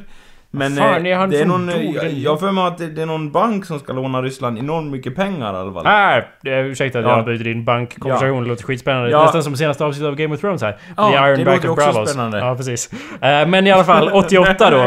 Men fan eh, är han det är som någon... eh, Jag har för mig att det, det är någon bank som ska låna Ryssland enormt mycket pengar i alla fall. Nej, ursäkta att Ja. jag bryter din bankkonversation. Det låter skitspännande. Ja. Nästan som senaste avsnittet av Game of Thrones här. Ja, The Iron det Back låter of också Bravos. spännande. Ja, precis. Eh, men i alla fall, 88 då.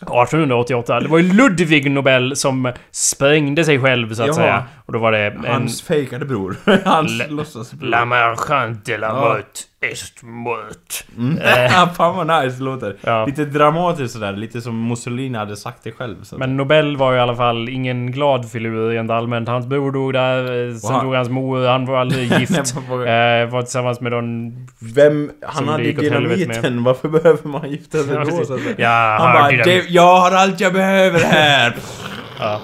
1888. Det var ju Ludvig Nobel som sprängde sig själv så att Jaha. säga. Och då var det en... Hans fejkade bror. Hans låtsasbror. La marchand de la Ja. mort est mort. Mm. Eh. Fan vad nice det låter. Ja. Lite dramatiskt sådär, lite som Mussolini hade sagt det själv. Så. Men Nobel var ju i alla fall ingen glad filur rent allmänt. Hans bror dog där, eh, sen han- dog hans mor, han var aldrig gift. eh, var tillsammans med någon... Vem, han hade helvete dynamiten, varför behöver man gifta sig Ja, då? Så att säga? Ja, han bara, dynamit. jag har allt jag behöver här! Ja.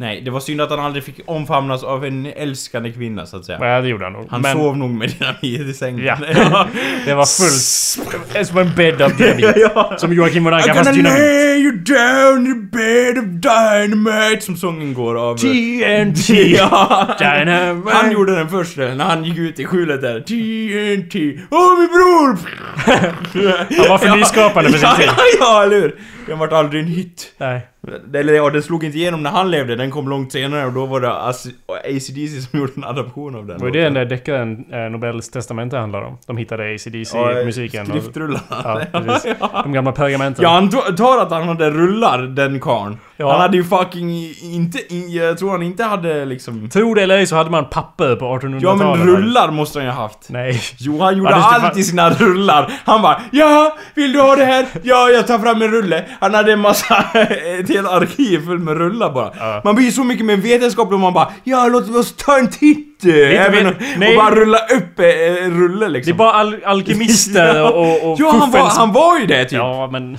Nej, det var synd att han aldrig fick omfamnas av en älskande kvinna så att säga. Ja, det gjorde han nog. Han Men sov nog med dynamit i sängen. Ja. det var fullt... Som en bädd av dynamit. ja. Som Joakim von I'm Anka fast gonna dynamit. lay you down in a bed of dynamite Som sången går av... TNT! Ja. Dynamite. Han gjorde den första, när han gick ut i skjulet där. TNT. Åh min bror! Han var för nyskapande för sin tid. Ja, ja, eller hur? Den vart aldrig en hit. Nej. Eller ja, den slog inte igenom när han levde, den kom långt senare och då var det AC- ACDC som gjorde en adaption av den. Det var det den där deckaren eh, Nobels testamente handlar om. De hittade AC/DC Ja. Skriftrullarna. Ja, precis. De gamla pergamenten. Jag antar att han hade rullar, den karln. Ja. Han hade ju fucking inte... in- Jag tror han inte hade liksom... Tror det eller ej så hade man papper på 1800-talet. Ja men rullar måste han ju ha haft. Nej. Jo, han gjorde allt i sina rullar. Han bara Ja, vill du ha det här? Ja, jag tar fram en rulle. Han hade en massa, ett helt arkiv fullt med rullar bara. Ja. Man blir så mycket mer vetenskaplig om man bara Ja, låt oss ta en titt! eh, Även, och, nej. och bara rulla upp eh, en rulle Det är liksom. bara al alkemister och, och ja, han var, han var ju det typ. Ja, men...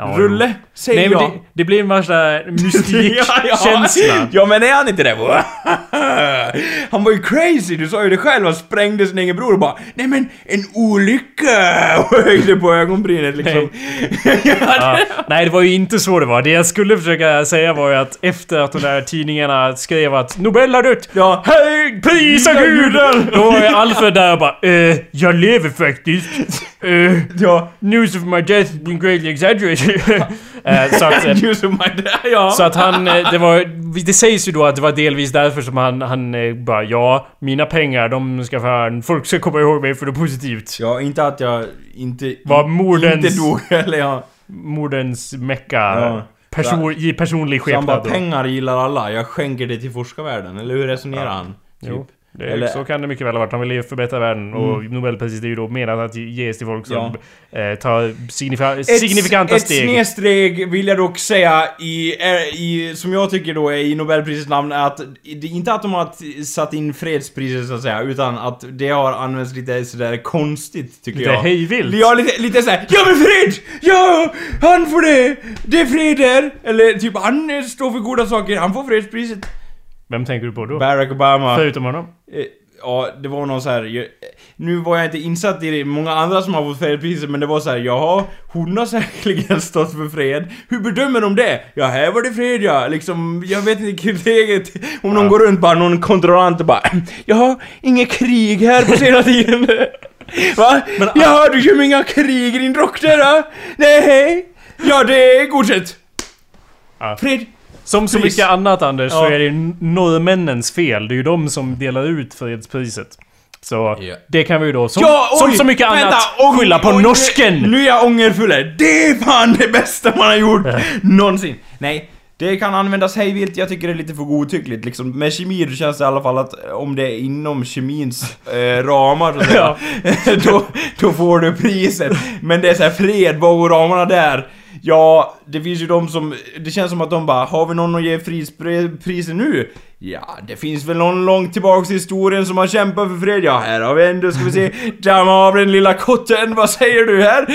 Ja, rulle, säger Nej men jag. det, det blir en värsta mystikkänsla. Ja men är han inte det? Han var ju crazy, du sa ju det själv, han sprängde sin egen bror och bara Nej men en olycka! Och höjde på ögonbrynet liksom. Ja. Nej, det var ju inte så det var. Det jag skulle försöka säga var ju att efter att de där tidningarna skrev att Nobel har dött. Ja. Hej, prisa guden! Då var ju Alfred där och bara eh, jag lever faktiskt. Eh, ja. news of my death been greatly exaggerated. eh, så att... Eh, Just my ja. Så att han, det var, det sägs ju då att det var delvis därför som han, han bara ja, mina pengar de ska fan, folk ska komma ihåg mig för det positivt. Ja, inte att jag inte... Var mordens- Inte dog, eller ja. Mordens mecka. Ja. Person, i personlig Så han bara, skepnad pengar gillar alla, jag skänker det till forskarvärlden. Eller hur resonerar han? Typ. Jo, det, Eller- så kan det mycket väl ha varit. Han ville ju förbättra världen och Nobelpriset är ju då menat att ges till folk som eh, tar signifa signifikanta ett steg. snedsteg vill jag dock säga i, är, i, som jag tycker då är i Nobelprisets namn, är att det är inte att de har satt in fredspriset så att säga, utan att det har använts lite sådär konstigt tycker Lite jag. hejvilt. Ja, lite, lite såhär Ja men fred! Ja! Han får det! Det är fred där! Eller typ han eh, står för goda saker, han får fredspriset. Vem tänker du på då? Barack Obama. Förutom honom? Eh, Ja, det var någon så här. jag- Nu var jag inte insatt i det, många andra som har fått fredspriset men det var så här, jaha, hon har säkerligen stått för fred. Hur bedömer de det? Ja, här var det fred ja, liksom, jag vet inte kriteriet. Om någon går runt bara, någon kontrollant och bara, jaha, inget krig här på senare tiden. Va? Men- jaha, du gör inga krig i din rock där då? Nej, ja det är godkänt. Ja. Fred. Som så mycket annat Anders, så Ja. är det ju norrmännens fel. Det är ju de som delar ut fredspriset. Så Ja. det kan vi ju då, som, Ja, som oj, så mycket vänta, annat, skylla på ång- norsken! Nu är jag ångerfull här. Det är fan det bästa man har gjort någonsin. Nej, det kan användas hejvilt. Jag tycker det är lite för godtyckligt. Liksom, med kemi då känns det i alla fall att om det är inom kemins eh, ramar så säga, då, då får du priset. Men det är så här fred, vad går ramarna där? Ja, det finns ju de som... Det känns som att de bara, har vi någon att ge frispriser nu? Ja, det finns väl någon långt tillbaks i historien som har kämpat för fred. Ja, här har vi en, då ska vi se. Damma av den lilla kotten, vad säger du här?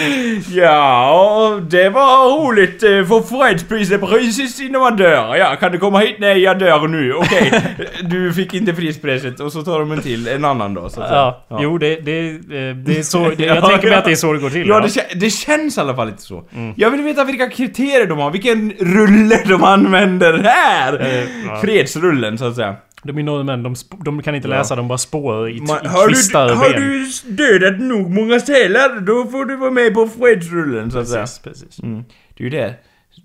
Ja, det var roligt. eh, Få fredspriset precis innan man dör. Ja, kan du komma hit? Nej, jag dör nu. Okej, du fick inte prispriset. Och så tar de en till, en annan då, så att säga. Ja, jo det, det, eh, det är så... Det, jag Ja, tänker mig ja. att det är så det går till. Ja, ja. det, det känns i alla fall lite så. Mm. Jag vill veta vilka kriterier de har, vilken rulle de använder här! Eh, ja. Fredsrullen, så att säga. De är norrmän, de, de kan inte Ja. läsa, de bara spår i, Man, har, kvistar du, har ben. du dödat nog många sälar, då får du vara med på fredsrullen, så att säga. Precis, precis. Mm. Det är ju det.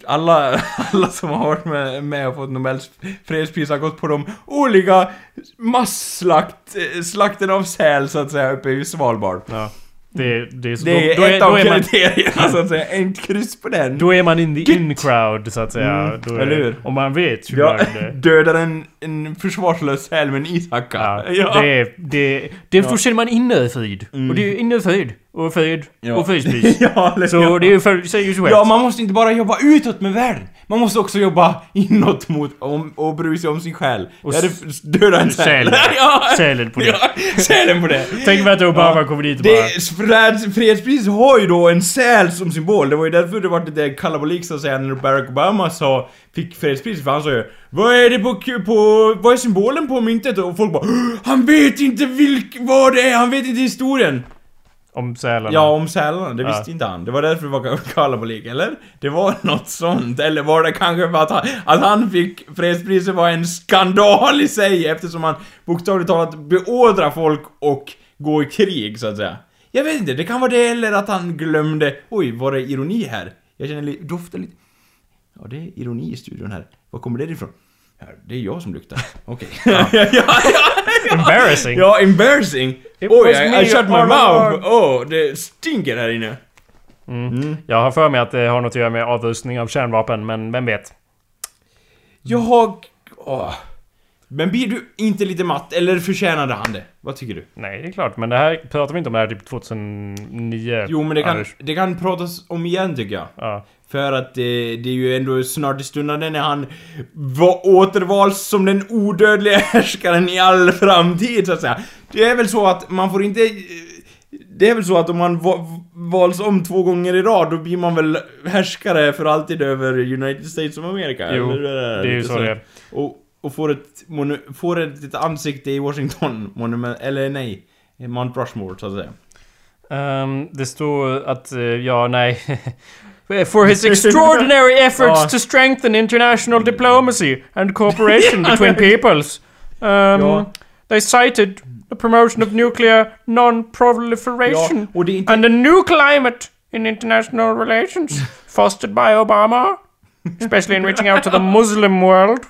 Alla, alla som har varit med, med och fått Nobels fredspris har gått på de olika masslakt, eh, slakten av säl så att säga uppe i Svalbard. Ja. Det, det är så... Det är då, då, ett är, av är man, kriterierna så att säga. En kryss på den. då är man in the in crowd, så att säga. Mm, då är, eller hur? Om man vet hur Ja, man... det- dödar en, en försvarslös säl med en ishacka. Ja, det är... Det, det, Ja. Känner man innerfrid. Mm. Och det är innerfrid. Och frid. Ja. Och fridspris. ja, Så ja. det för, säger ju sig Ja, självt. man måste inte bara jobba utåt med världen. Man måste också jobba inåt mot om, och bry sig om sin själ. Och ja, det döda en säl. Sälen. ja, Sälen på det. ja, sälen på det. Tänk mig att Obama Ja. kommer dit och Det, bara... freds, fredspriset har ju då en säl som symbol. Det var ju därför det var lite kalabalik så att säga när Barack Obama sa, fick fredspriset. För han sa ju Vad är det på, på vad är symbolen på myntet? Och folk bara Han vet inte vilk, vad det är, han vet inte historien. Om sälarna. Ja, om sälarna, det Ja. visste inte han. Det var därför det var kalabalik, eller? Det var något sånt. Eller var det kanske för att han, att han fick fredspriset var en skandal i sig eftersom han bokstavligt talat beordrar folk och gå i krig, så att säga. Jag vet inte, det kan vara det eller att han glömde... Oj, var det ironi här? Jag känner lite, doftar lite... Ja, det är ironi i studion här. Var kommer det ifrån? Ja, det är jag som luktar. Okej. ja, ja, ja, Embarrassing. ja, embarrassing! It Oj, I, I shut my mouth! Åh, oh, det stinker här inne. Jag har för mig att det har något att göra med avrustning av kärnvapen, men vem vet? Jag... Åh. Men blir du inte lite matt, eller förtjänade han det? Vad tycker du? Nej, det är klart. Men det här pratar vi inte om det här typ 2009. Jo, men det kan, Anders. det kan pratas om igen tycker jag. Ja. För att det, det är ju ändå snart i stundande när han var återvals som den odödliga härskaren i all framtid så att säga. Det är väl så att man får inte... Det är väl så att om man va, vals om två gånger i rad då blir man väl härskare för alltid över United States of America? Jo, eller? det är ju Lite så det är. Och, och får ett, får ett, ett ansikte i Washington monument, eller nej, Mount Rushmore så att säga. Ehm, det står att, eh, ja, nej. For his extraordinary efforts Ja. to strengthen international diplomacy and cooperation between peoples. Um, Ja. They cited the promotion of nuclear non-proliferation är inte... and a new climate in international relations fostered by Obama. Especially in reaching out to the Muslim world.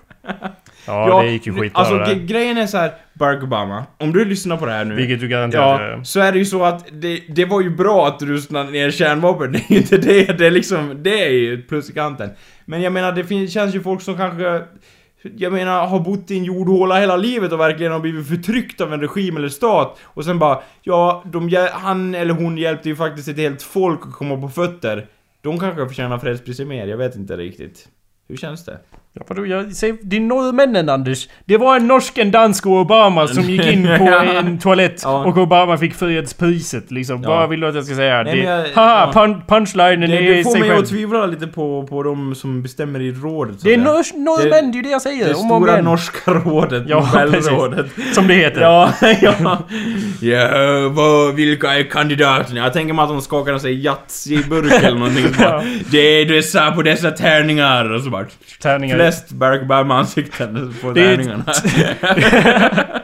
Ja, det gick ju skitbra Alltså där. grejen är så här, Barack Obama, om du lyssnar på det här nu. Vilket du garanterat Ja, så är det ju så att det, det var ju bra att du rustade ner kärnvapen. Det är ju inte det, det är liksom, det är ju ett plus i kanten. Men jag menar, det finns, känns ju folk som kanske, jag menar, har bott i en jordhåla hela livet och verkligen har blivit förtryckt av en regim eller stat. Och sen bara, ja, de, han eller hon hjälpte ju faktiskt ett helt folk att komma på fötter. De kanske förtjänar fredspriset mer, jag vet inte riktigt. Hur känns det? Ja, vadå, jag säger, det är norrmännen Anders. Det var en norsk, en dansk och Obama som gick in på en toalett Ja. och Obama fick frihetspriset liksom. Ja. Vad vill du att jag ska säga? Nej, det, jag- haha, ja. pun, punchlinen Det, är det får sig mig själv. att tvivla lite på, på de som bestämmer i rådet. så Det är nors, norrmän, det är ju det jag säger. Det om och om stora norska rådet, Ja, Nobelrådet. Som det heter. Ja, ja. Ja, vad, vilka är kandidaterna? Jag tänker mig att de skakar sig Yatzy-burk eller någonting. Ja. Det är dessa på dessa tärningar och så bara... Tärningar. Flest Barack Obama-ansikten på Det tärningarna.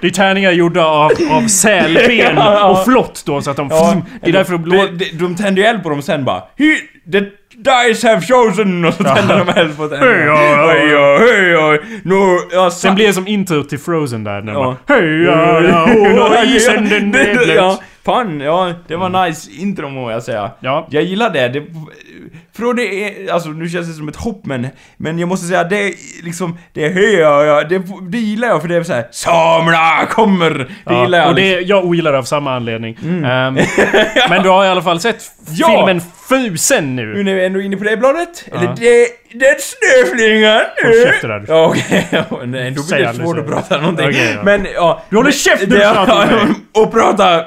Det är tärningar gjorda av, av sälben och flott då så att de... Ja, det är därför de de, blå... de, de tänder ju eld på dem sen bara He, The dice have chosen! Och så tänder de eld på tärningarna. Hej, ja. Sen blir det som intro till Frozen där. När Ja. Hej, och isen den fan, ja, det var nice intro må jag säga. Ja. Jag gillar det. det från det är, alltså nu känns det som ett hopp men, men jag måste säga det liksom, det är hej, ja, ja, det, det gillar jag för det är såhär Samerna kommer! Det Ja, gillar jag och liksom. det, jag ogillar det av samma anledning. Ehm, men du har i alla fall sett Ja. filmen Frusen Nu nu. när vi är ändå inne på det bladet, Ja. eller det, det snöflingan Håll käften där. Ja okej, nej, då blir det svårt att prata någonting. Ja. Men ja... Du håller käften nu det-. Och prata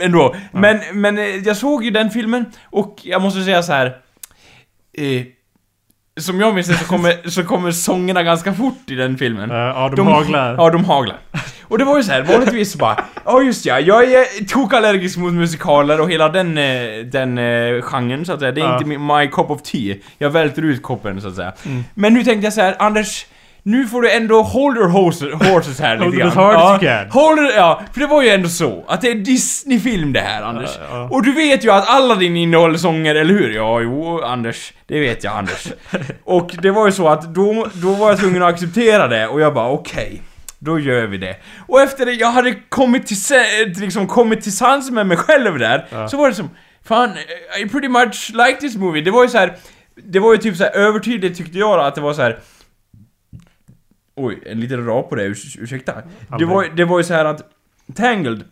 ändå. Men, men eh, jag såg ju den filmen och jag måste säga så här. Eh, som jag minns det så kommer, så kommer sångerna ganska fort i den filmen. Ja, de, haglar. Ja, de haglar. Och det var ju så här, vanligtvis så bara, ja just ja, jag är tokallergisk mot musikaler och hela den, eh, den eh, genren så att säga. Det är Ja. inte my cup of tea. Jag välter ut koppen så att säga. Mm. Men nu tänkte jag så här, Anders, nu får du ändå hold your horses, horses här lite grann. ja. Hold it, ja, för det var ju ändå så att det är Disney-film det här, Anders. Ja, ja. Och du vet ju att Aladdin innehåller sånger, eller hur? Ja, jo, Anders. Det vet jag, Anders. och det var ju så att då, då var jag tvungen att acceptera det och jag bara okej. Då gör vi det. Och efter det, jag hade kommit till, se- liksom kommit till sans med mig själv där, Ja. så var det som Fan, I pretty much like this movie. Det var ju så här. Det var ju typ så här övertydligt tyckte jag att det var så här. Oj, en liten rap på det, urs ursäkta. Det var, det var ju så här att Tangled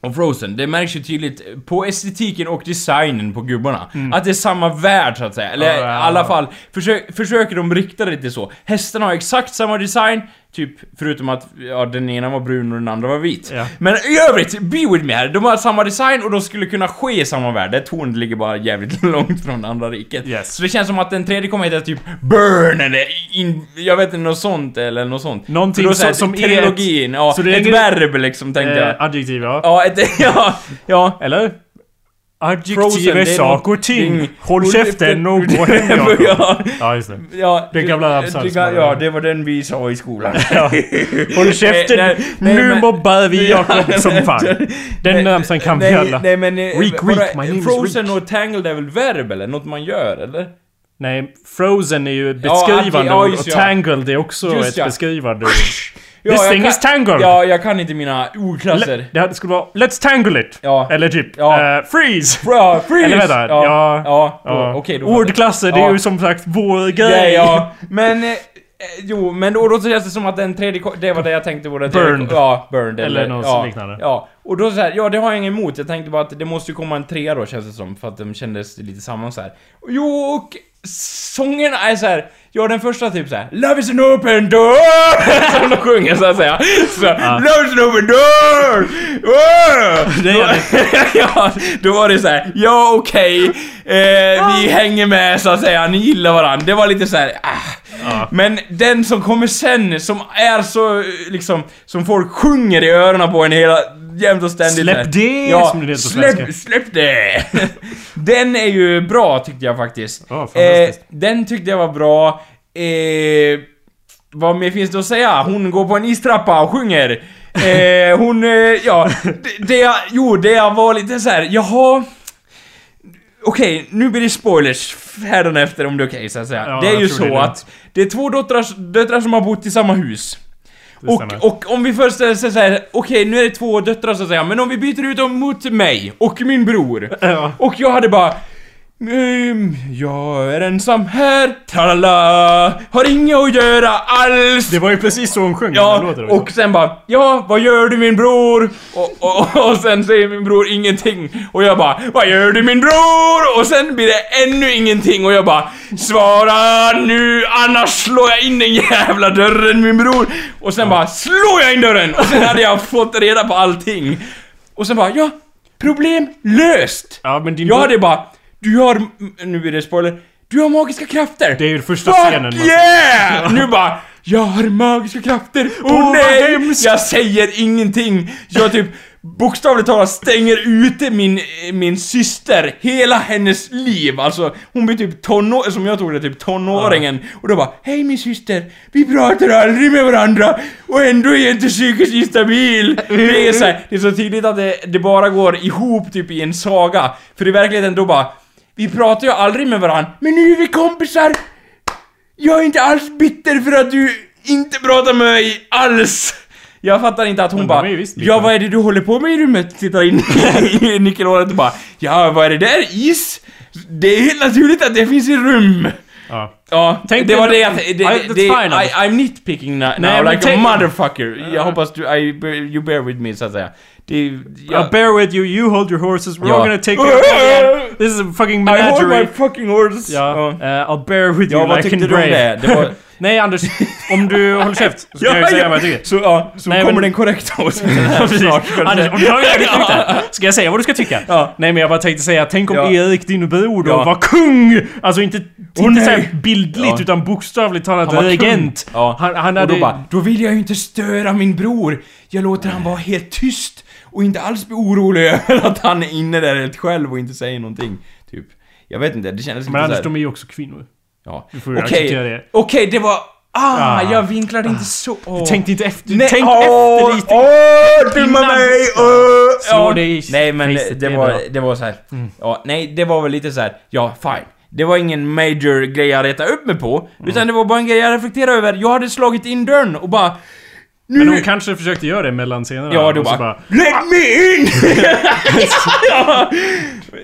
och Frozen, det märks ju tydligt på estetiken och designen på gubbarna. Att det är samma värld så att säga. Eller Mm. Ja, ja, i alla ja. fall, försök, försöker de rikta det lite så. Hästarna har exakt samma design, typ förutom att ja, den ena var brun och den andra var vit. Ja. Men i övrigt, be with me här. De har samma design och de skulle kunna ske i samma värld. Det tornet ligger bara jävligt långt från det andra riket. Yes. Så det känns som att den tredje kommer heta typ Burn eller in, jag vet inte, något sånt eller något sånt. Någonting Så så här, som- som är trilogin, ja. så det är ett verb liksom tänkte jag. Eh, adjektiv ja. Ja, ett, ja, ja. Eller? Adjektiv Frozen, det är är sak något- och ting. Mm. Håll käften och gå hem ja, Ja, just det. ja, Den gamla ramsan Ja, det var den vi sa i skolan. Ja. Håll käften! Nu mobbar vi Jakob som fan. Den ramsan kan vi alla. Nej men... eh, Reek, reek, my name Frozen och Tangled är väl verb eller? Något man gör eller? Nej, Frozen är ju ett Ja, beskrivande ja, ord just och ja. Tangled är också Just ett ja. beskrivande ord. Ja, This thing kan- is tangled! Ja, jag kan inte mina ordklasser. Le- det skulle vara Let's tangle it! Ja. Eller typ Ja. eh, Freeze! Bra, freeze! Eller vänta, ja. ja. Ja, Ja. jag. Ordklasser, det är Ja. ju som sagt vår Ja, grej! ja. Men... eh, jo, men då, då känns det som att den tredje... Det var det jag tänkte den Burned. Ja, Burned. Eller något ja, liknande. Ja, och då så här, ja det har jag inget emot. Jag tänkte bara att det måste ju komma en trea då känns det som. För att de kändes lite samma så här. Jo, och sången är så här. Ja, den första typ så här. Love is an open door! Som de sjunger så att säga. Så, Love is an open door! Oh! Det är ja, då var det så här. ja okej, eh, vi hänger med så att säga, ni gillar varandra. Det var lite så här. ah. Ja. Men den som kommer sen, som är så eh, liksom, som folk sjunger i öronen på en hela, jämt och ständigt. Släpp det, ja, som det heter släpp, svenska. släpp det! den är ju bra tyckte jag faktiskt. Ja, fantastiskt. den tyckte jag var bra. Eh, vad mer finns det att säga? Hon går på en istrappa och sjunger. Eh, hon, eh, ja, det, det jag, jo det jag var lite så här, jaha... Okej, nu blir det spoilers hädanefter om det är okej så att säga. Ja, det är ju så att det är två döttrar, döttrar som har bott i samma hus. Och, och om vi föreställer oss så här, okej nu är det två döttrar så att säga, men om vi byter ut dem mot mig och min bror. Ja. Och jag hade bara... Mm, jag är ensam här, tralala, har inget att göra alls. Det var ju precis så hon sjöng den Ja, låten också. och sen bara Ja, vad gör du min bror? Och, och, och sen säger min bror ingenting Och jag bara Vad gör du min bror? Och sen blir det ännu ingenting och jag bara Svara nu annars slår jag in den jävla dörren min bror Och sen bara slår jag in dörren och sen hade jag fått reda på allting Och sen bara ja Problem löst! Ja, men din Jag hade bara Du har, nu blir det spoiler Du har magiska krafter! Det är ju första Fuck scenen. man- yeah! Nu bara, jag har magiska krafter! Åh vad nej! Jag säger ingenting! Jag typ bokstavligt talat stänger ute min, min syster, hela hennes liv. Alltså, hon blir typ tonår, som jag tog det, typ tonåringen. Och då bara, hej min syster, vi pratar aldrig med varandra och ändå är jag inte psykiskt instabil. Det är så, här, det är så tydligt att det, det bara går ihop typ i en saga. För i verkligheten då bara, vi pratar ju aldrig med varandra, men nu är vi kompisar! Jag är inte alls bitter för att du inte pratar med mig alls! Jag fattar inte att hon bara Ja bittra." vad är det du håller på med i rummet? Tittar in i nyckelhålet och bara Ja vad är det där? Is? Det är helt naturligt att det finns i rum! Ja. Ja, Tänk det var det jag... Det, det, det, I, I'm nitpicking now, Nej, like a motherfucker. Jag hoppas du... I, you bear with me så att säga. Det... I'll Jag, bear with you, you hold your horses, we're Ja. all gonna take of This is a fucking I hold my menagerie. fucking horses! Ja, eh, I'll bear with Ja, you vad like tyckte in du om brave. det? Det var... Nej Anders, om du håller käft så ska jag säga vad jag tycker. Så, ja, så Nej, kommer men- den korrekta åsikten Ja, här snart. Anders, om du har jävligt här. Ska jag säga vad du ska tycka? Ja. Nej men jag bara tänkte säga, tänk om Ja. Erik, din bror då, Ja. var kung! Alltså inte, Åh, inte såhär bildligt Ja. utan bokstavligt talat Han regent. Ja. Han, han Och hade... då bara, då vill jag ju inte störa min bror. Jag låter han vara helt tyst och inte alls bli orolig över att han är inne där helt själv och inte säger någonting. Typ. Jag vet inte, det kändes men lite Anders, såhär... de är ju också kvinnor. Ja. Du får ju Okej, acceptera det. okej, det var... Ah, Ah. jag vinklade inte så... Åh. Tänk inte efter, Nej, tänk efter lite. Åh, dumma Innan- mig! Åh, Slå ja. dig i Nej men facet, det, det är var, bra. Mm. det var så här. Ja, nej det var väl lite så här. ja fine. Det var ingen major grej jag retade upp mig på. Mm. Utan det var bara en grej jag reflekterade över. Jag hade slagit in dörren och bara... Nu... Men hon kanske försökte göra det mellan scenerna. Ja, då så bara, Let me in! ja.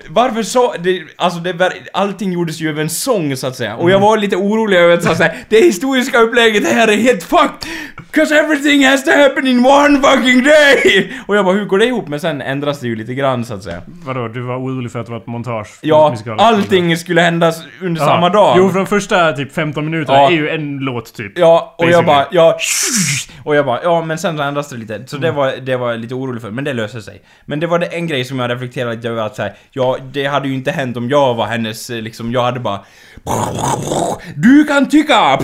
Varför så? Det, alltså det, allting gjordes ju över en sång så att säga. Och jag var lite orolig över att så att säga, det historiska upplägget här är helt fucked! Cause everything has to happen in one fucking day! Och jag bara, hur går det ihop? Men sen ändras det ju lite grann så att säga. Vadå, du var orolig för att det var ett montage? Ja, allting skulle hända under Ja. samma dag. Jo, för de första typ 15 minuterna Ja. är ju en låt typ. Ja, och jag Basically. bara, ja, och jag bara, ja men sen så ändras det lite. Så det, Mm. var, det var jag lite orolig för, men det löser sig. Men det var det en grej som jag reflekterade lite över att säga, ja det hade ju inte hänt om jag var hennes, eh, liksom, jag hade bara Du kan tycka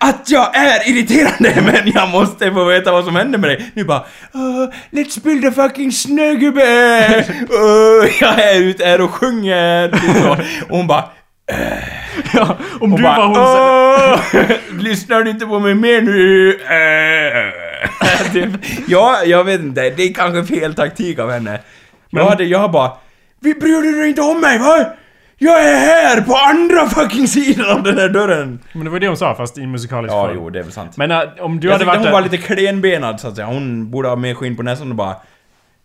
att jag är irriterande men jag måste få veta vad som händer med dig. Nu bara uh, Let's build a fucking snögubbe! Uh, jag är ute här och sjunger! Så. Och hon bara Ja, om och du bara, var hon så... "Åh, Lyssnar du inte på mig mer nu? Äh. typ. Ja, jag vet inte. Det är kanske fel taktik av henne. Jag Men- hade, jag bara... Vi bryr dig inte om mig va? Jag är här på andra fucking sidan av den här dörren! Men det var det hon sa fast i musikalisk Ja, form. jo, det är väl sant. Men äh, om du jag hade varit hon var lite klenbenad så att säga. Hon borde ha mer skinn på näsan och bara...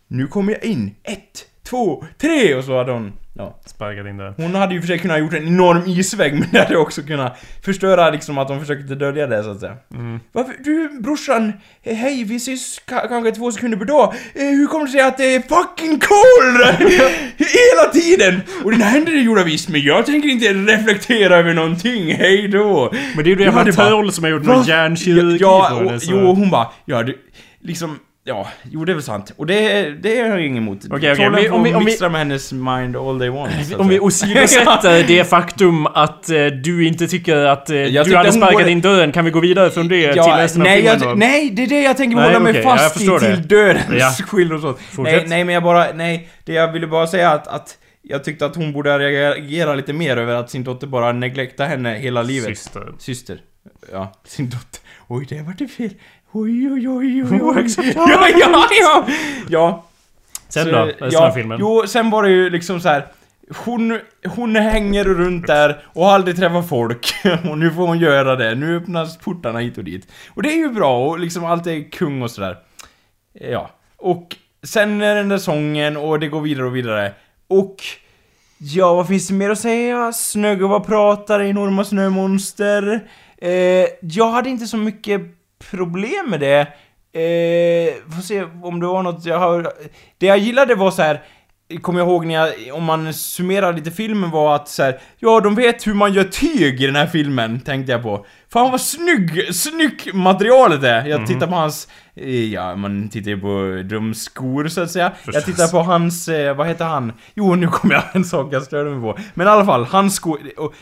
Nu kommer jag in. Ett, två, tre! Och så hade hon... Ja. Sparkat in där. Hon hade ju för sig kunnat gjort en enorm isvägg men det hade också kunnat förstöra liksom att de försökte dölja det så att säga. Mm. Varför, du brorsan, eh, hej vi ses ka- kanske två sekunder per dag. Eh, hur kommer det sig att det är fucking cold hela tiden? Och dina händer är gjorda visst men jag tänker inte reflektera över någonting, hej då. Men det är ju det Ja, jävla Töll som har gjort någon hjärnkirurgi Ja, på och, det. så- jo hon bara, ja det, liksom, ja, jo det är väl sant. Och det, det har jag inget emot. Okej, okej, Trollen om vi- får om vi- om vi- mixtra med hennes mind all they want. så att Om vi säga. åsidosätter det faktum att eh, du inte tycker att eh, du tyckte hade hon sparkat borde- in dörren, kan vi gå vidare från det till resten av nej, filmen jag, då? nej, det är det jag tänker Nej, hålla mig okej, ja, jag fast i förstår det. till dödens Ja. skill och sånt. Fortsätt. Nej, nej, men jag bara, nej, det jag ville bara säga att, att jag tyckte att hon borde reagera lite mer över att sin dotter bara neglekta henne hela livet. Syster. Syster. Ja, sin dotter. Oj, det vart det fel. Oj, oj, oj, oj, oj. Ja, ja, ja! Ja. Sen Så, då? Resten ja, av filmen? Jo, sen var det ju liksom så här. Hon, hon hänger runt där och har aldrig träffat folk. Och nu får hon göra det. Nu öppnas portarna hit och dit. Och det är ju bra och liksom allt är kung och sådär. Ja. Och sen är den där sången och det går vidare och vidare. Och... Ja, vad finns det mer att säga? Snögubbar pratar, enorma snömonster. Eh, jag hade inte så mycket problem med det. Eh, får se om det var något jag har... Det jag gillade var så här. Kommer jag ihåg när jag, om man summerar lite filmen var att så här, ja de vet hur man gör tyg i den här filmen, tänkte jag på. Fan vad snygg, snygg materialet är! Jag tittar på hans, eh, ja man tittar ju på de skor så att säga. Jag Förstås. tittar på hans, eh, vad heter han? Jo nu kommer jag en sak jag störde mig på. Men i alla fall, hans skor, och,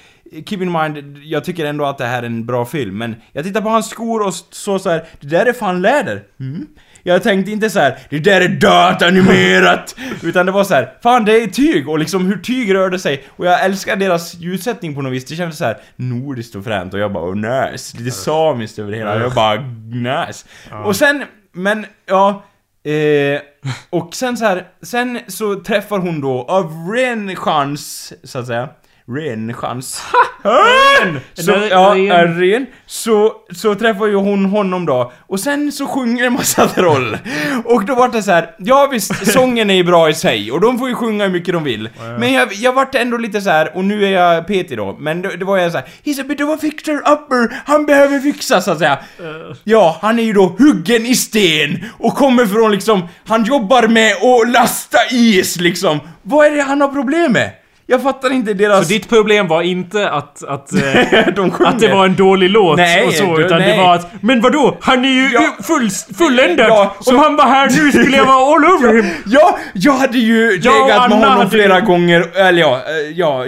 Keep in mind, jag tycker ändå att det här är en bra film, men jag tittar på hans skor och så, så här, det där är fan läder. Mm. Jag tänkte inte så här, det där är datanimerat! Utan det var så här, fan det är tyg och liksom hur tyg rörde sig. Och jag älskar deras ljussättning på något vis. Det kändes så här nordiskt och fränt och jag bara oh nice. Lite samiskt över det hela. Jag bara nice. Och sen, men ja. Eh, och sen så här, sen så träffar hon då av ren chans, så att säga. Ren chans. Ren! Så, ja, Ren. Så, så träffar ju hon honom då. Och sen så sjunger en massa troll. Och då vart det så här, ja visst, sången är ju bra i sig. Och de får ju sjunga hur mycket de vill. Men jag, jag vart ändå lite så här och nu är jag petig då. Men det, det var jag så här, he's a bit of a fixer upper, han behöver fixa så att säga. Ja, han är ju då huggen i sten och kommer från liksom, han jobbar med att lasta is liksom. Vad är det han har problem med? Jag fattar inte deras... Så ditt problem var inte att, att, eh, de att det var en dålig låt Nej, och så, du- utan det nej. var att Men vadå? Han är ju Ja. full, fulländad! Ja, Om han var här nu skulle jag vara all over him! Ja, jag hade ju Jag legat med honom flera ju- gånger, eller ja, eh, ja,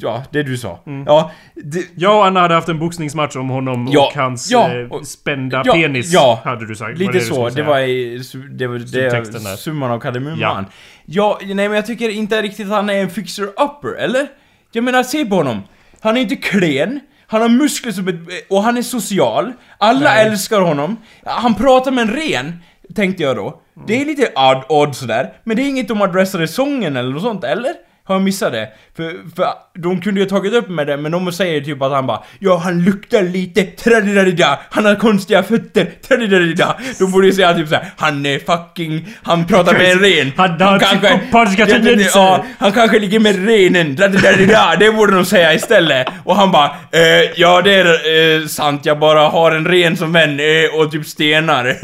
ja, det du sa. Mm. Ja, det, Jag och Anna hade haft en boxningsmatch om honom Ja, och hans ja, eh, och- spända ja, penis, ja. hade du sagt. Lite det du så, det var i, det var det, summan av kardemumman. Ja. Nej men jag tycker inte riktigt att han är en fixer-upper, eller? Jag menar, se på honom. Han är inte klen, han har muskler som ett, och han är social. Alla Nej. älskar honom. Han pratar med en ren, tänkte jag då. Det är lite odd, odd sådär, men det är inget de adressar i sången eller något sånt, eller? Har jag missat det? För, för de kunde ju ha tagit upp med det, men de säger typ att han bara Ja, han luktar lite, tradidadida, han har konstiga fötter, tradidadida. De borde ju säga typ såhär, han är fucking, han pratar med en ren. Han har psykopatiska tendenser. Ja, han kanske ligger med renen, tradidadida. Det borde de säga istället. Och han bara, eh, ja det är eh, sant, jag bara har en ren som vän eh, och typ stenar.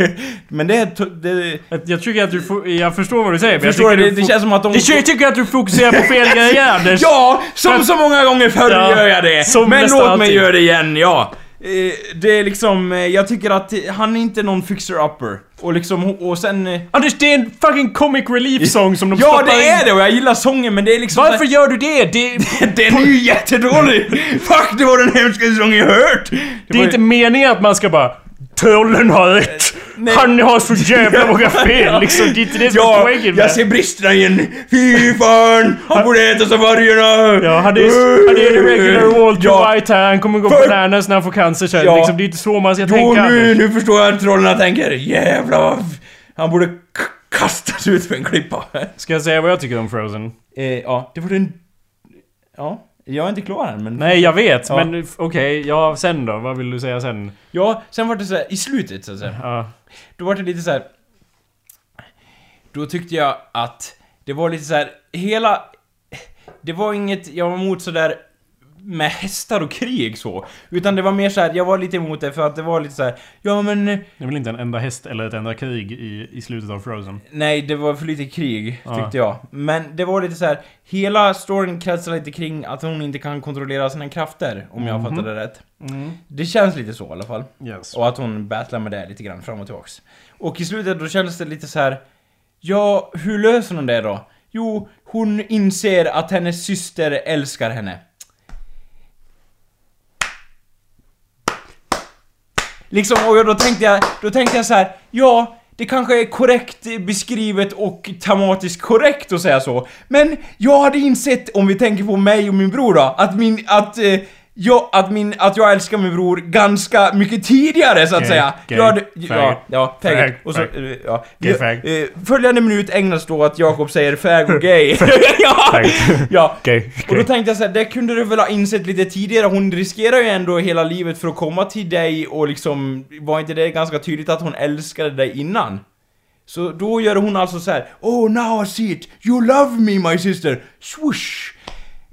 Men det, är det Jag- tycker att du Jag förstår vad du säger, men Förstår jag tycker Det, du det känns som att de... Jag tycker att du fokuserar på fel grejer Anders! Ja! Som så många gånger förr Ja, gör jag det! Men låt mig göra det igen, ja. Eh, Det är liksom, eh, jag tycker att han är inte någon fixer-upper. Och liksom, och sen... eh, Anders, det är en fucking comic relief song som de Ja, det in. är det och jag gillar sången men det är liksom... Varför gör du det? Det, Den är ju jättedålig! Fuck, det var den hemskaste sången jag hört! det är inte meningen att man ska bara Trollen har rätt! Nej. Han har så jävla många fel liksom. Det är inte det som är Ja, poängen med jag ser bristerna igen! Fy fan! Han borde äta som vargarna! Ja, han är, han är en regular Walter Ja. White här. Han kommer gå För- bananas när han får cancer sen. Ja. Liksom, det är inte så man ska Jo, tänka nu, nu förstår jag att trollen tänker. Jävlar Han borde kastas ut för en klippa. Ska jag säga vad jag tycker om Frozen? Eh, ja, det var den... Ja, jag är inte klar än men... Nej, jag vet. Ja. Men okej, ja sen då? Vad vill du säga sen? Ja, sen var det så här, i slutet så att säga. Ja. Då var det lite så här. Då tyckte jag att Det var lite så här, hela... Det var inget jag var emot sådär med hästar och krig så. Utan det var mer så här, jag var lite emot det för att det var lite så här, ja men... eh, Det är väl inte en enda häst eller ett enda krig i, i slutet av Frozen? Nej, det var för lite krig, Ja. tyckte jag. Men det var lite så här. hela storyn kretsar lite kring att hon inte kan kontrollera sina krafter, om jag Mhm. fattade det rätt. Mm. Det känns lite så i alla fall. Yes. Och att hon battlar med det lite grann fram och tillbaks. Och i slutet då kändes det lite så här. Ja, hur löser hon det då? Jo, hon inser att hennes syster älskar henne. Liksom, och då tänkte jag, då tänkte jag så här, ja, det kanske är korrekt beskrivet och tematiskt korrekt att säga så. Men jag hade insett, om vi tänker på mig och min bror då, att min, att, eh, jag, att min, att jag älskar min bror ganska mycket tidigare så att Gay, säga. gay, jag hade, ja, ja, fag. Fag, Och så, eh, ja. Gay, fag. eh, följande minut ägnas då att Jakob säger fag och gay. ja! Ja. Okej. Och då tänkte jag så här, det kunde du väl ha insett lite tidigare, hon riskerar ju ändå hela livet för att komma till dig och liksom, var inte det ganska tydligt att hon älskade dig innan? Så då gör hon alltså så här: Oh now I see it, you love me my sister, swoosh!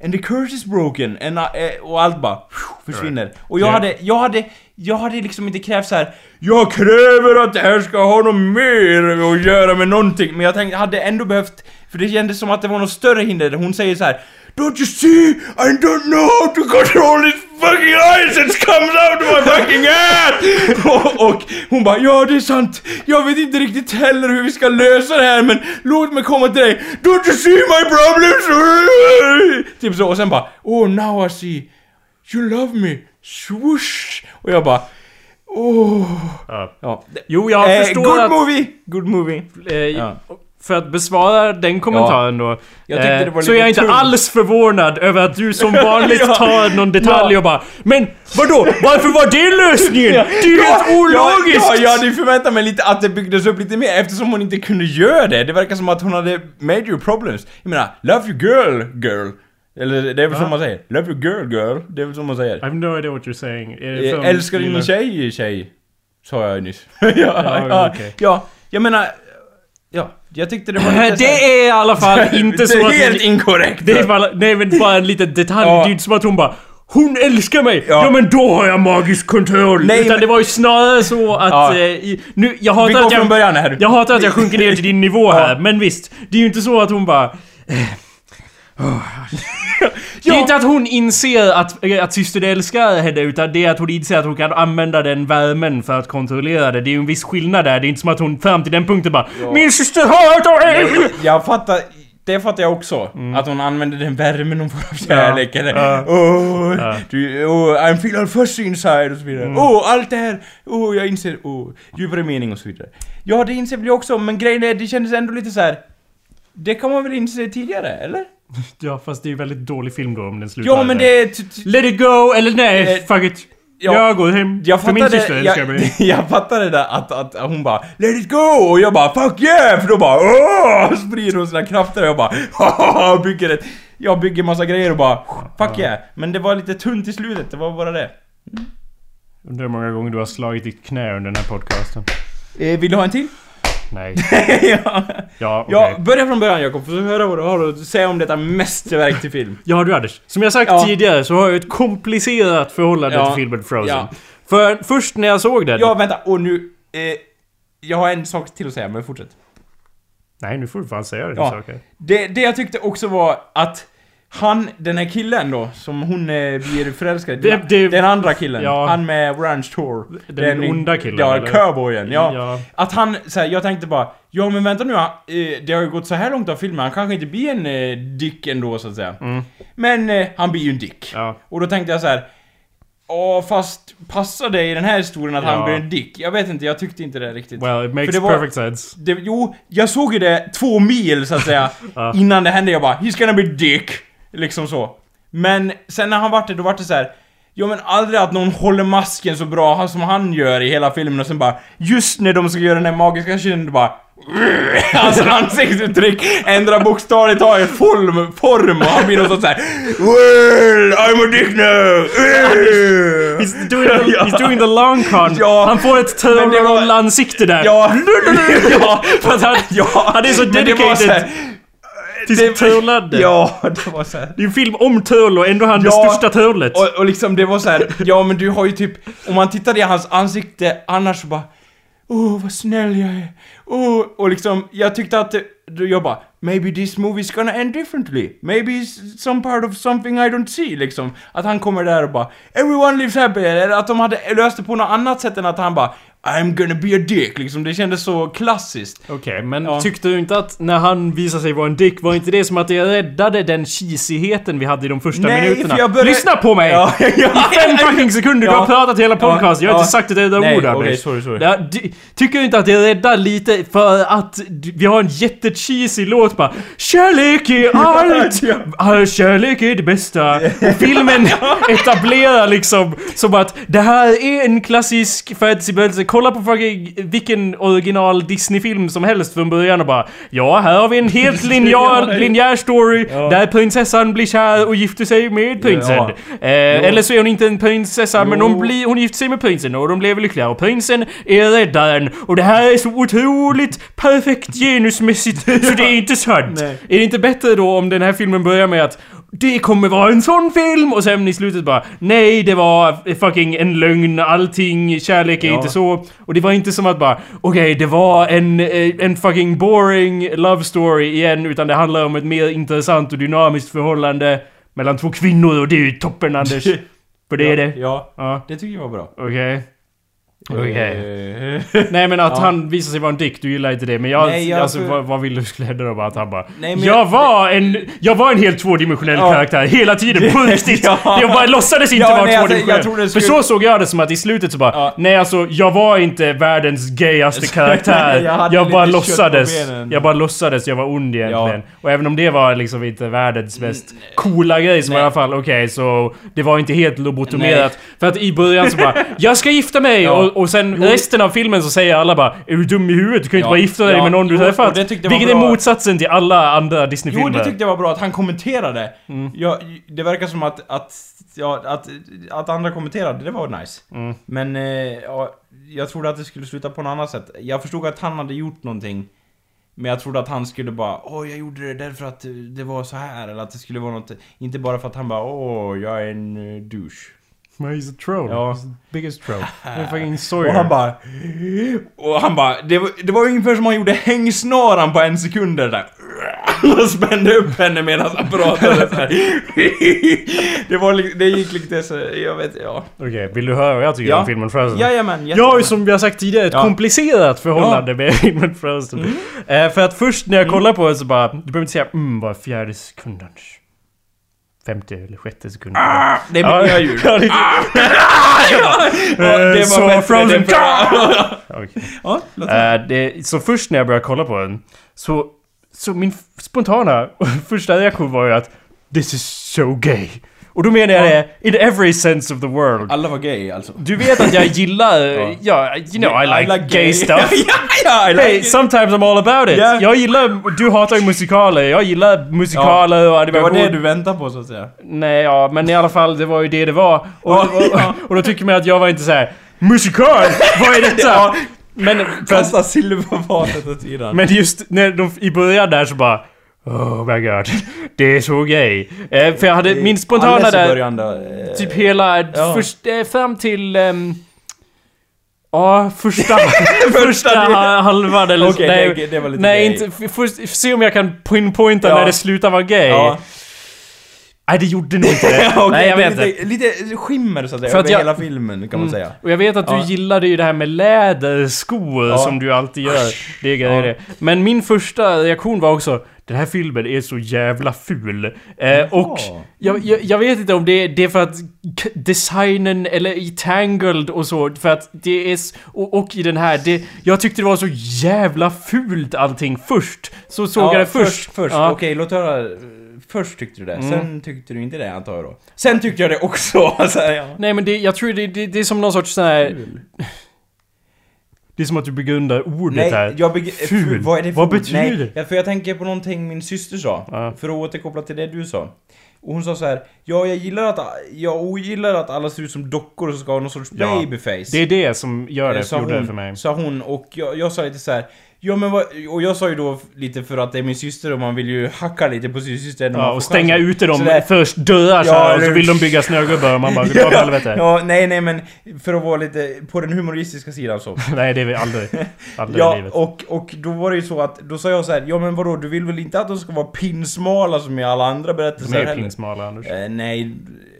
And the curse is broken, and eh, och allt bara försvinner. Och jag Ja. hade, jag hade, jag hade liksom inte krävt så här. Jag kräver att det här ska ha något mer att göra med någonting. Men jag tänkte, hade ändå behövt, för det kändes som att det var något större hinder. Hon säger så här. Don't you see? I don't know how to control this fucking ice that comes out of my fucking ass! och, och hon bara, ja det är sant. Jag vet inte riktigt heller hur vi ska lösa det här men låt mig komma till dig. Don't you see my problems? typ så, och sen bara, oh now I see. You love me. Swoosh! Och jag bara, oh. Ja. Ja. Jo, jag Eh, förstår good att... movie! Good movie. Eh, Ja. För att besvara den kommentaren då. Jag eh, så lite är jag inte alls förvånad över att du som vanligt Ja. tar någon detalj Ja. och bara Men vadå? Varför var det lösningen? Det är ju helt ologiskt! Ja, ja, jag hade ju förväntat mig lite att det byggdes upp lite mer eftersom hon inte kunde göra det. Det verkar som att hon hade major problems. Jag menar, love your girl, girl. Eller det är väl som man säger. Love your girl, girl. Det är väl som man säger. I have no idea what you're saying. Eh, för- Älskar din tjej, tjej. Sa jag nyss. ja, ja, okej. ja, jag menar... Ja, jag tyckte det var lite så här- Det är i alla fall inte så Det är att... helt inkorrekt! Det är bara, nej men bara en liten detalj. Ja. Det är inte som att hon bara hon älskar mig! Ja. Ja. men då har jag magisk kontroll! Nej, Utan men- det var ju snarare så att... Ja. Eh, i, nu, jag Vi hatar går att från jag... början här. Jag hatar att jag sjunker ner till din nivå här, men visst. Det är ju inte så att hon bara... eh, åh. Det är Ja. inte att hon inser att, att syster älskar henne, utan det är att hon inser att hon kan använda den värmen för att kontrollera det. Det är ju en viss skillnad där. Det är inte som att hon fram till den punkten bara Min syster hatar mig! Jag fattar, det fattar jag också. Att hon använder den värmen hon får av kärlek. Ja. oh, Ja. du, oh, I'm feeling fussy inside och så vidare. Oh, allt det här. Oh, jag inser, oh, djupare mening och så vidare. Ja, det inser väl jag också, men grejen är, det kändes ändå lite så här. Det kan man väl inse tidigare, eller? Ja, fast det är ju väldigt dålig film då om den slutar Ja, men det är... Let it go, eller nej, Eh, fuck it. ja. jag går hem. Jag för min syster jag, mig. jag fattade det att, att hon bara 'Let it go' och jag bara 'Fuck yeah' för då bara åh, sprider hon sina krafter och jag bara haha, bygger ett... Jag bygger massa grejer och bara 'Fuck yeah' Men det var lite tunt i slutet, det var bara det. Undrar hur många gånger du har slagit ditt knä under den här podcasten. Eh, vill du ha en till? Nej. ja, Ja, okej. ja, börja från början Jakob, för att höra vad du har att säga om detta mästerverk till film. Ja du Anders. Som jag sagt Ja. tidigare så har jag ett komplicerat förhållande Ja. till filmen Frozen. Ja. För först när jag såg den... Ja, vänta, och nu... Eh, jag har en sak till att säga, men fortsätt. Nej, nu får du fan säga det. Ja. Det, det jag tyckte också var att han, den här killen då, som hon eh, blir förälskad i. Det- det- Den andra killen. Ja. Han med Ranch Tour. Den onda killen, Ja, eller? cowboyen. Ja. Ja. Att han, så här, jag tänkte bara, ja men vänta nu, han, eh, det har ju gått så här långt av filmen, han kanske inte blir en eh, dick ändå så att säga. Mm. Men eh, han blir ju en dick. Ja. Och då tänkte jag så här. Ja fast passar det i den här historien att Ja. han blir en dick? Jag vet inte, jag tyckte inte det riktigt. Well, it makes det var- perfect sense. Det, jo, jag såg ju det två mil så att säga Ja. innan det hände. Jag bara 'He's gonna be dick' Liksom så. Men sen när han vart det, då vart det så här. Ja men aldrig att någon håller masken så bra som han gör i hela filmen och sen bara Just när de ska göra den här magiska kinden, då bara Hans ansiktsuttryck ändrar bokstavligt taget form, form och han blir någon sån såhär Well, I'm a dick now! He's doing, the, he's doing the long con. Ja. Han får ett var- troll-ansikte där. Ja, ja, För att han, ja, han är så dedicated. Till sitt törlande. Ja, det var så här. Det är en film om Turl och ändå han det Ja, största törlet. Och, och liksom det var så här, ja men du har ju typ, om man tittade i hans ansikte annars så bara Åh, vad snäll jag är. Åh, och liksom, jag tyckte att det, jag bara Maybe this movie's gonna end differently. Maybe it's some part of something I don't see, liksom. Att han kommer där och bara Everyone lives happy, eller att de hade löst det på något annat sätt än att han bara I'm gonna be a dick, liksom. Det kändes så klassiskt. Okej, men Ja. tyckte du inte att när han visade sig vara en dick, var inte det som att det räddade den cheesigheten vi hade i de första Nej, minuterna? jag började- Lyssna på mig! Ja, ja, I fem fucking sekunder, du har pratat hela podcasten, jag har inte sagt ett enda ord okej, Anders. sorry, sorry. Ja, tycker du inte att det räddar lite för att vi har en jättecheesy låt bara Kärlek är allt! Kärlek är det bästa. Och filmen etablerar liksom som att det här är en klassisk fantasyberättelse. Kolla på fucking vilken original Disney-film som helst från början och bara Ja, här har vi en helt linjär, linjär story Ja. där prinsessan blir kär och gifter sig med prinsen. Ja. Eh, eller så är hon inte en prinsessa men Jo. hon, blir, hon gifter sig med prinsen och de lever lyckliga och prinsen är räddaren. Och det här är så otroligt perfekt genusmässigt så det är inte sant. Nej. Är det inte bättre då om den här filmen börjar med att det kommer vara en sån film och sen i slutet bara Nej, det var fucking en lögn, allting, kärlek är Ja. inte så. Och det var inte som att bara Okej, det var en, eh, en fucking boring love story igen utan det handlar om ett mer intressant och dynamiskt förhållande mellan två kvinnor och det är ju toppen Anders. För det är det. Ja, Ja, det tycker jag var bra. okej. Okej. Eh, Nej men att Ja. han visar sig vara en dick, du gillar inte det. Men jag, Nej, jag- alltså för- vad, vad vill du skulle hända då? Att han bara... Nej, men jag, jag- var en... Jag var en helt tvådimensionell Ja. karaktär hela tiden, på riktigt! Ja. Jag bara låtsades inte Ja, vara nej, alltså, tvådimensionell. jag tror det För skulle- så såg jag det som att i slutet så bara... Ja. Nej alltså, jag var inte världens gayaste karaktär. Jag jag, hade bara låtsades. Jag bara låtsades jag var ond egentligen. Ja. Och även om det var liksom inte världens mest coola grej så var i alla fall okej så... Det var inte helt lobotomerat. För att i början så bara... Jag ska gifta mig! Ja. Och, och sen Jo. resten av filmen så säger alla bara Är du dum i huvudet? Du kan ju inte Ja. bara gifta dig Ja. med någon du Jo, träffat. Vilket är motsatsen till alla andra Jo, Disney-filmer. det tyckte jag var bra att han kommenterade. Mm. Ja, det verkar som att, att, ja, att, att andra kommenterade, det var nice. Mm. Men, eh, ja, jag trodde att det skulle sluta på något annat sätt. Jag förstod att han hade gjort någonting. Men jag trodde att han skulle bara Åh, jag gjorde det därför att det var så här eller att det skulle vara något Inte bara för att han bara Åh, jag är en uh, douche Men he's a troll. Ja. He's the biggest troll. En fucking Sawyer. Och han bara... Och han bara... Det var, det var ungefär som han gjorde hängsnaran på en sekund där. Och spände upp henne medan han pratade så här. Det var Det gick lite så... Jag vet, ja. Okej, vill du höra vad jag tycker Ja. om filmen Frozen? Jajamän, Jag har ju som vi har sagt tidigare ett Ja. komplicerat förhållande med filmen Frozen. Mm. Eh, för att först när jag kollar på det så bara... Du behöver inte säga mm var fjärde sekund Anders. Femte eller sjätte sekund. Ah, det är mina ja, det- Ja, det Eh, så var. Frozen- Det var-. Eh, det, så först när jag började kolla på den så, så min spontana första reaktion var ju att This is so gay. Och då menar jag det in every sense of the world. Alla var gay alltså. Du vet att jag gillar, Ja. ja, you know I like, gay stuff. ja, ja, I like Hey, it. sometimes I'm all about it. Ja. Jag gillar, du hatar ju musikaler, jag gillar musikaler och Det var animation. det du väntade på så att säga. Nej, ja, men i alla fall, det var ju det det var. Och, Ja, och, ja. och, då tycker man att jag var inte så här musikal, vad är detta? Ja. Men, Kasta silverfatet åt sidan. men just när de i början där så bara Oh my god, det är så gay. Eh, för jag hade min spontana där, eh, typ hela, Ja. först, eh, fram till... ehm, Ja, första, Första halvan eller. Okej, Nej, det, det var lite nej gay. inte, först, se om jag kan pinpointa Ja. när det slutar vara gay. Ja. Nej, det gjorde nog inte det. Okej, nej, jag vet lite, inte. Lite skimmer så att säga, över jag- hela filmen kan man säga. Och jag vet att du Ja. gillade ju det här med läderskor Ja. som du alltid gör. Det är grejer det. Men min första reaktion var också den här filmen är så jävla ful. Eh, och jag, jag, jag vet inte om det, det är för att designen eller i Tangled och så, för att det är... Och, och i den här, det, jag tyckte det var så jävla fult allting först. Så såg jag det först. Först, först. Ja. Okej, låt höra. Först tyckte du det, Mm. sen tyckte du inte det antar jag då. Sen tyckte jag det också. Alltså, ja. Nej men det, jag tror det, det, det är som någon sorts sån här... Det är som att du begrundar ordet Nej, här. jag beg- Ful. Vad är det för Vad betyder det? för jag tänker på någonting min syster sa. Ja. För att återkoppla till det du sa. Och hon sa så här. Ja, jag gillar att, jag ogillar att alla ser ut som dockor och ska ha någon sorts Ja. babyface. Det är det som gör det, sa gjorde hon, det för mig. Sa hon och jag, jag sa lite så här. Ja men vad, och jag sa ju då lite för att det är min syster och man vill ju hacka lite på sin syster när man Ja, får och stänga chansen. ute dem Sådär. först dörrar så Ja, här, och så vill de bygga snögubbar och man bara, åt helvete. ja, nej nej men för att vara lite på den humoristiska sidan så. Nej, det är vi aldrig. Aldrig i Ja, livet. och, och då var det ju så att, då sa jag så här, ja men vadå, du vill väl inte att de ska vara pinsmala som i alla andra berättelser heller? pinsmala, Anders. Eh, nej,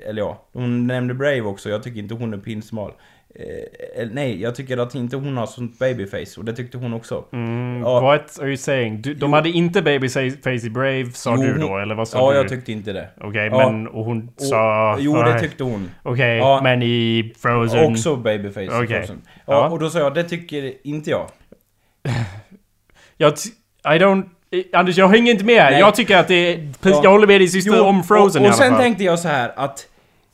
eller ja, hon nämnde Brave också, jag tycker inte hon är pinsmal. Eh, nej, jag tycker att inte hon har sånt babyface, och det tyckte hon också. Mm, Ja. What are you saying? Du, de Jo. hade inte babyface i Brave, sa Jo, du då? Eller vad sa Ja, du? jag tyckte inte det. Okej, Ja. men... Och hon Och, sa... jo, det tyckte hon. Okej, Ja. men i Frozen... Också babyface i. Frozen. Ja, Ja. och då sa jag, det tycker inte jag. Jag... I don't... eh, Anders, jag hänger inte med. Nej. Jag tycker att det är... Ja. Jag håller med din syster Jo, om Frozen och, i och alla sen fall. tänkte jag så här att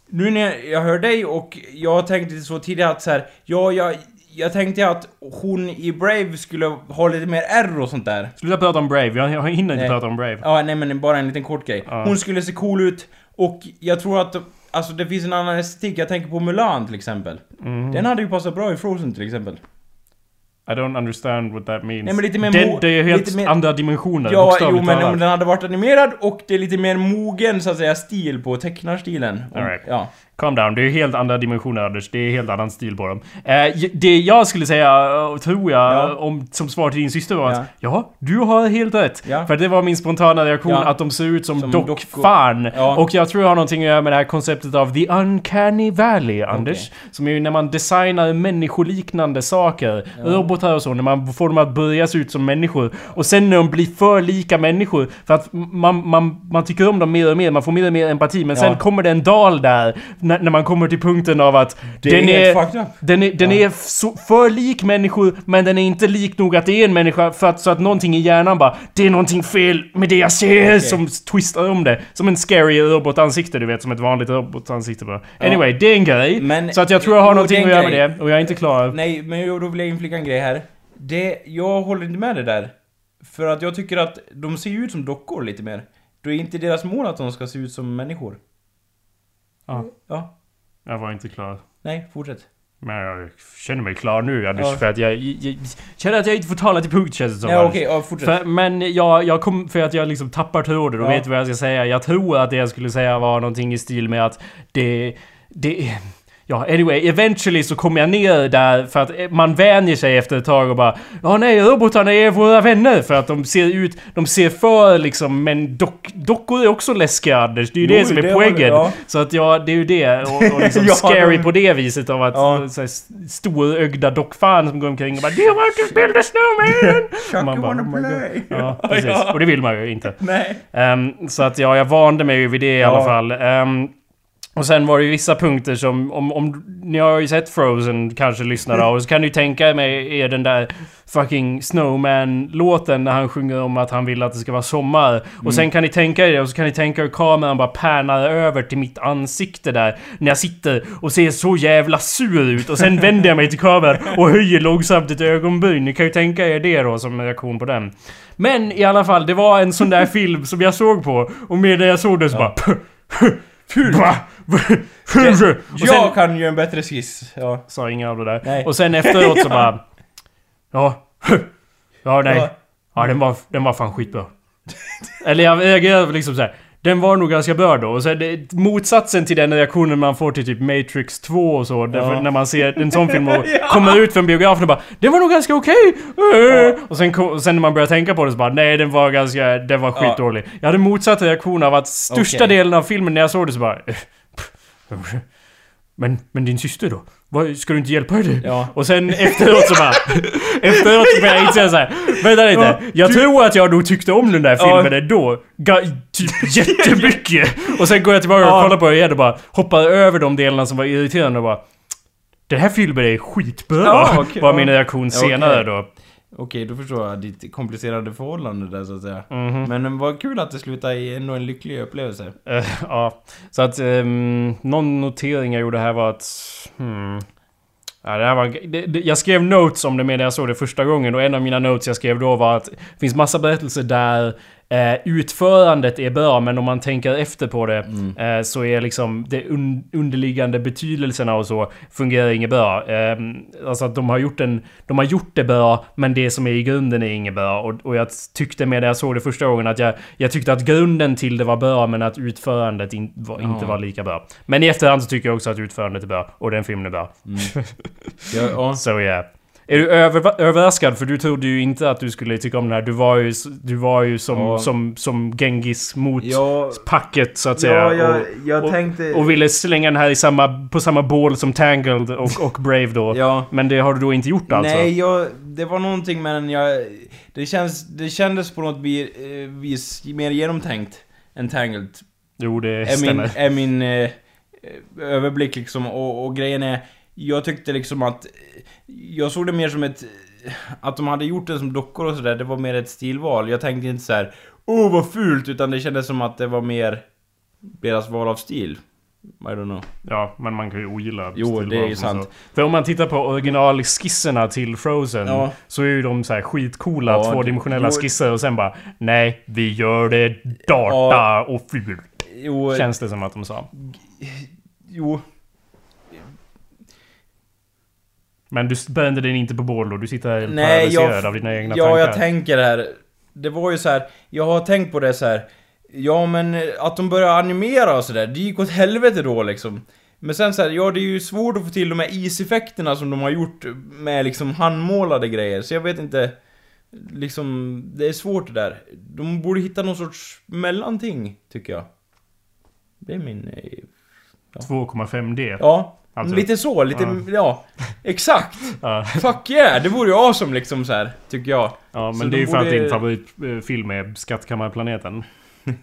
nu när jag hör dig och jag tänkte så tidigare att så här, ja, jag, jag tänkte att hon i Brave skulle ha lite mer R och sånt där. Sluta prata om Brave. Jag, jag hinner inte Nej. prata om Brave. Ja, nej men bara en liten kort grej. Ja. Hon skulle se cool ut och jag tror att Alltså det finns en annan estetik, jag tänker på Mulan till exempel. Mhm. Den hade ju passat bra i Frozen till exempel. I don't understand what that means. Nej, men lite mer det, det är helt lite mer- andra dimensioner, Ja, jo men om den hade varit animerad och det är lite mer mogen så att säga stil på tecknarstilen. All right. Ja. Calm down, det är helt andra dimensioner Anders. Det är helt annan stil på dem. Eh, det jag skulle säga, eh, tror jag, Ja. om, som svar till din syster var att ja, du har helt rätt. Ja. För det var min spontana reaktion att de ser ut som, Som dockfan. Ja. Och jag tror jag har någonting att göra med det här konceptet av the uncanny valley, Anders. Som är ju när man designar människoliknande saker, robotar och så, när man får dem att börja se ut som människor. Och sen när de blir för lika människor, för att man, man, man tycker om dem mer och mer, man får mer och mer empati, men sen kommer det en dal där, när, när man kommer till punkten av att Det den är är... Den är, den Ja. är så, för lik människor, men den är inte lik nog att det är en människa för att, så att någonting i hjärnan bara Det är någonting fel med det jag ser Okej. som twistar om det. Som en scary robotansikte du vet, som ett vanligt robotansikte bara. Anyway, det är en grej. Men- så att jag tror jag har Jo, någonting att göra med det. Och jag är inte klar. Nej, men jo, då vill jag inflika en grej här. Det, jag håller inte med det där. För att jag tycker att de ser ju ut som dockor lite mer. Då är inte deras mål att de ska se ut som människor. Ja. Ja. Jag var inte klar. Nej, fortsätt. Men jag känner mig klar nu Anders, Ja. för att jag, jag, jag känner att jag inte får tala till punkt känns det som. Nej, Anders. okej, ja, fortsätt. För, men jag, jag kom, för att jag liksom tappar tråden och Ja. vet vad jag ska säga. Jag tror att det jag skulle säga var någonting i stil med att det... Det... Ja, anyway, eventually så kommer jag ner där för att man vänjer sig efter ett tag och bara Ja nej, robotarna är våra vänner för att de ser ut, de ser för liksom, men dock, dockor är också läskiga Anders. Det är ju Jo, det som är det poängen. ja. Så att ja, det är ju det. Och, och liksom Ja, scary på det viset av att Ja. så här, storögda dockfan som går omkring och bara Do you want to build a snowman? Chuck, Man bara, wanna oh play? Ja, precis. Och det vill man ju inte. Nej. Ehm, så att ja, jag vande mig ju vid det i alla fall. Ehm, och sen var det ju vissa punkter som, om, om ni har ju sett Frozen kanske lyssnar Mm. av, så kan ni tänka mig är den där fucking Snowman-låten när han sjunger om att han vill att det ska vara sommar. Mm. Och sen kan ni tänka er det, och så kan ni tänka hur kameran bara pärnar över till mitt ansikte där. När jag sitter och ser så jävla sur ut och sen vänder jag mig till kameran och höjer långsamt ett ögonbryn. Ni kan ju tänka er det då som reaktion på den. Men i alla fall, det var en sån där film som jag såg på och medan jag såg den så bara... Ful! Sen, Jag kan ju en bättre skiss. Ja. sa inga av det där. Nej. Och sen efteråt så bara... Ja... Ja, nej. Ja. Den var, den var fan skitbra. Eller jag reagerade liksom så här. Den var nog ganska bra då. Sen det, motsatsen till den reaktionen man får till typ Matrix 2 och så. Ja. när man ser en sån film och kommer ut från biografen och bara Den var nog ganska okej! Ja. Och sen, och sen när man börjar tänka på det så bara Nej den var ganska... Den var Ja. skitdålig. Jag hade motsatt reaktion av att största Okej. delen av filmen när jag såg det så bara... Men, men din syster då? Vad, ska du inte hjälpa henne? Ja. Och sen efteråt så bara... efteråt så började jag inse såhär... Vänta lite. Ja, jag du- tror att jag nog tyckte om den där Ja. filmen ändå. Ga- typ jättemycket. och sen går jag tillbaka och Ja. kollar på det igen och bara hoppar över de delarna som var irriterande och bara... Den här filmen är skitbra! Ja, okej, var ja. min reaktion Ja, senare då. Okej, då förstår jag ditt komplicerade förhållande där så att säga. Mhm. Men eh, vad kul att det slutar i ändå en lycklig upplevelse. Eh, ja, så att um, någon notering jag gjorde här var att... Hmm, ja, det här var, det, det, jag skrev notes om det medan jag såg det första gången och en av mina notes jag skrev då var att det finns massa berättelser där Eh, utförandet är bra, men om man tänker efter på det Mm. eh, så är liksom det un underliggande betydelserna och så fungerar inget bra. Eh, alltså att de har gjort en, de har gjort det bra, men det som är i grunden är inget bra. Och, och jag tyckte med det jag såg det första gången att jag, jag tyckte att grunden till det var bra, men att utförandet in, var, inte Ja. var lika bra. Men i efterhand så tycker jag också att utförandet är bra, och den filmen är bra. Ja, ja. Så ja. Är du över, överraskad? För du trodde ju inte att du skulle tycka om den här. Du var ju, du var ju som, Ja. som, som Genghis mot Ja, packet så att säga. ja jag, och, jag och- tänkte... och ville slänga den här i samma, på samma bål som Tangled och, och Brave då. ja. Men det har du då inte gjort alltså? Nej, jag, det var någonting med den jag... Det, känns, det kändes på något vis, eh, vis mer genomtänkt än Tangled. Jo, det Är min, stämmer. är min eh, överblick liksom. Och, och grejen är, jag tyckte liksom att... Jag såg det mer som ett... Att de hade gjort den som dockor och sådär, det var mer ett stilval. Jag tänkte inte så här. Åh vad fult! Utan det kändes som att det var mer deras val av stil. I don't know. Ja, men man kan ju ogilla Jo, det är ju sant. så. För om man tittar på originalskisserna till Frozen Ja. så är ju de så här skitcoola Ja, tvådimensionella jo. skisser och sen bara Nej, vi gör det data Ja. och fult. Känns det som att de sa. jo. Men du brände den inte på bål då? Du sitter här Nej, jag- av dina egna Ja, tankar? jag tänker det här. Det var ju så här. jag har tänkt på det så här. Ja men att de börjar animera och sådär, det gick åt helvete då liksom. Men sen så här, ja det är ju svårt att få till de här iseffekterna som de har gjort med liksom handmålade grejer, så jag vet inte... Liksom, det är svårt det där. De borde hitta någon sorts mellanting, tycker jag. Det är min... eh, 2,5D. Ja, Alltså. lite så, lite... Ja. Ja, exakt! Ja. Fuck yeah! Det vore ju awesome liksom så här, tycker jag. Ja, Så men det är ju för att borde- din favoritfilm är Skattkammarplaneten.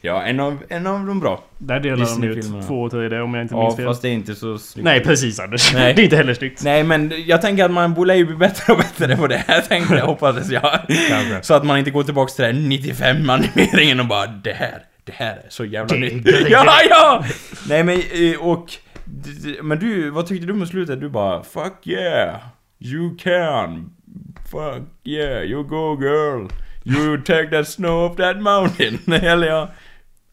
Ja, en av, en av de bra. Där delar de ut två och tre om jag inte Ja, minns fel. fast det är inte så snyggt. Nej, precis Anders. Nej. det är inte heller snyggt. Nej, men jag tänker att man borde ju bli bättre och bättre på det här, tänkte jag, hoppades jag. Så att man inte går tillbaks till den 95 animeringen och bara det här, det här är så jävla nytt. Ja, ja! Nej men, eh, och... Men du, vad tyckte du med slutet? Du bara 'Fuck yeah! You can! Fuck yeah! You go girl! You take that snow off that mountain!' Eller ja...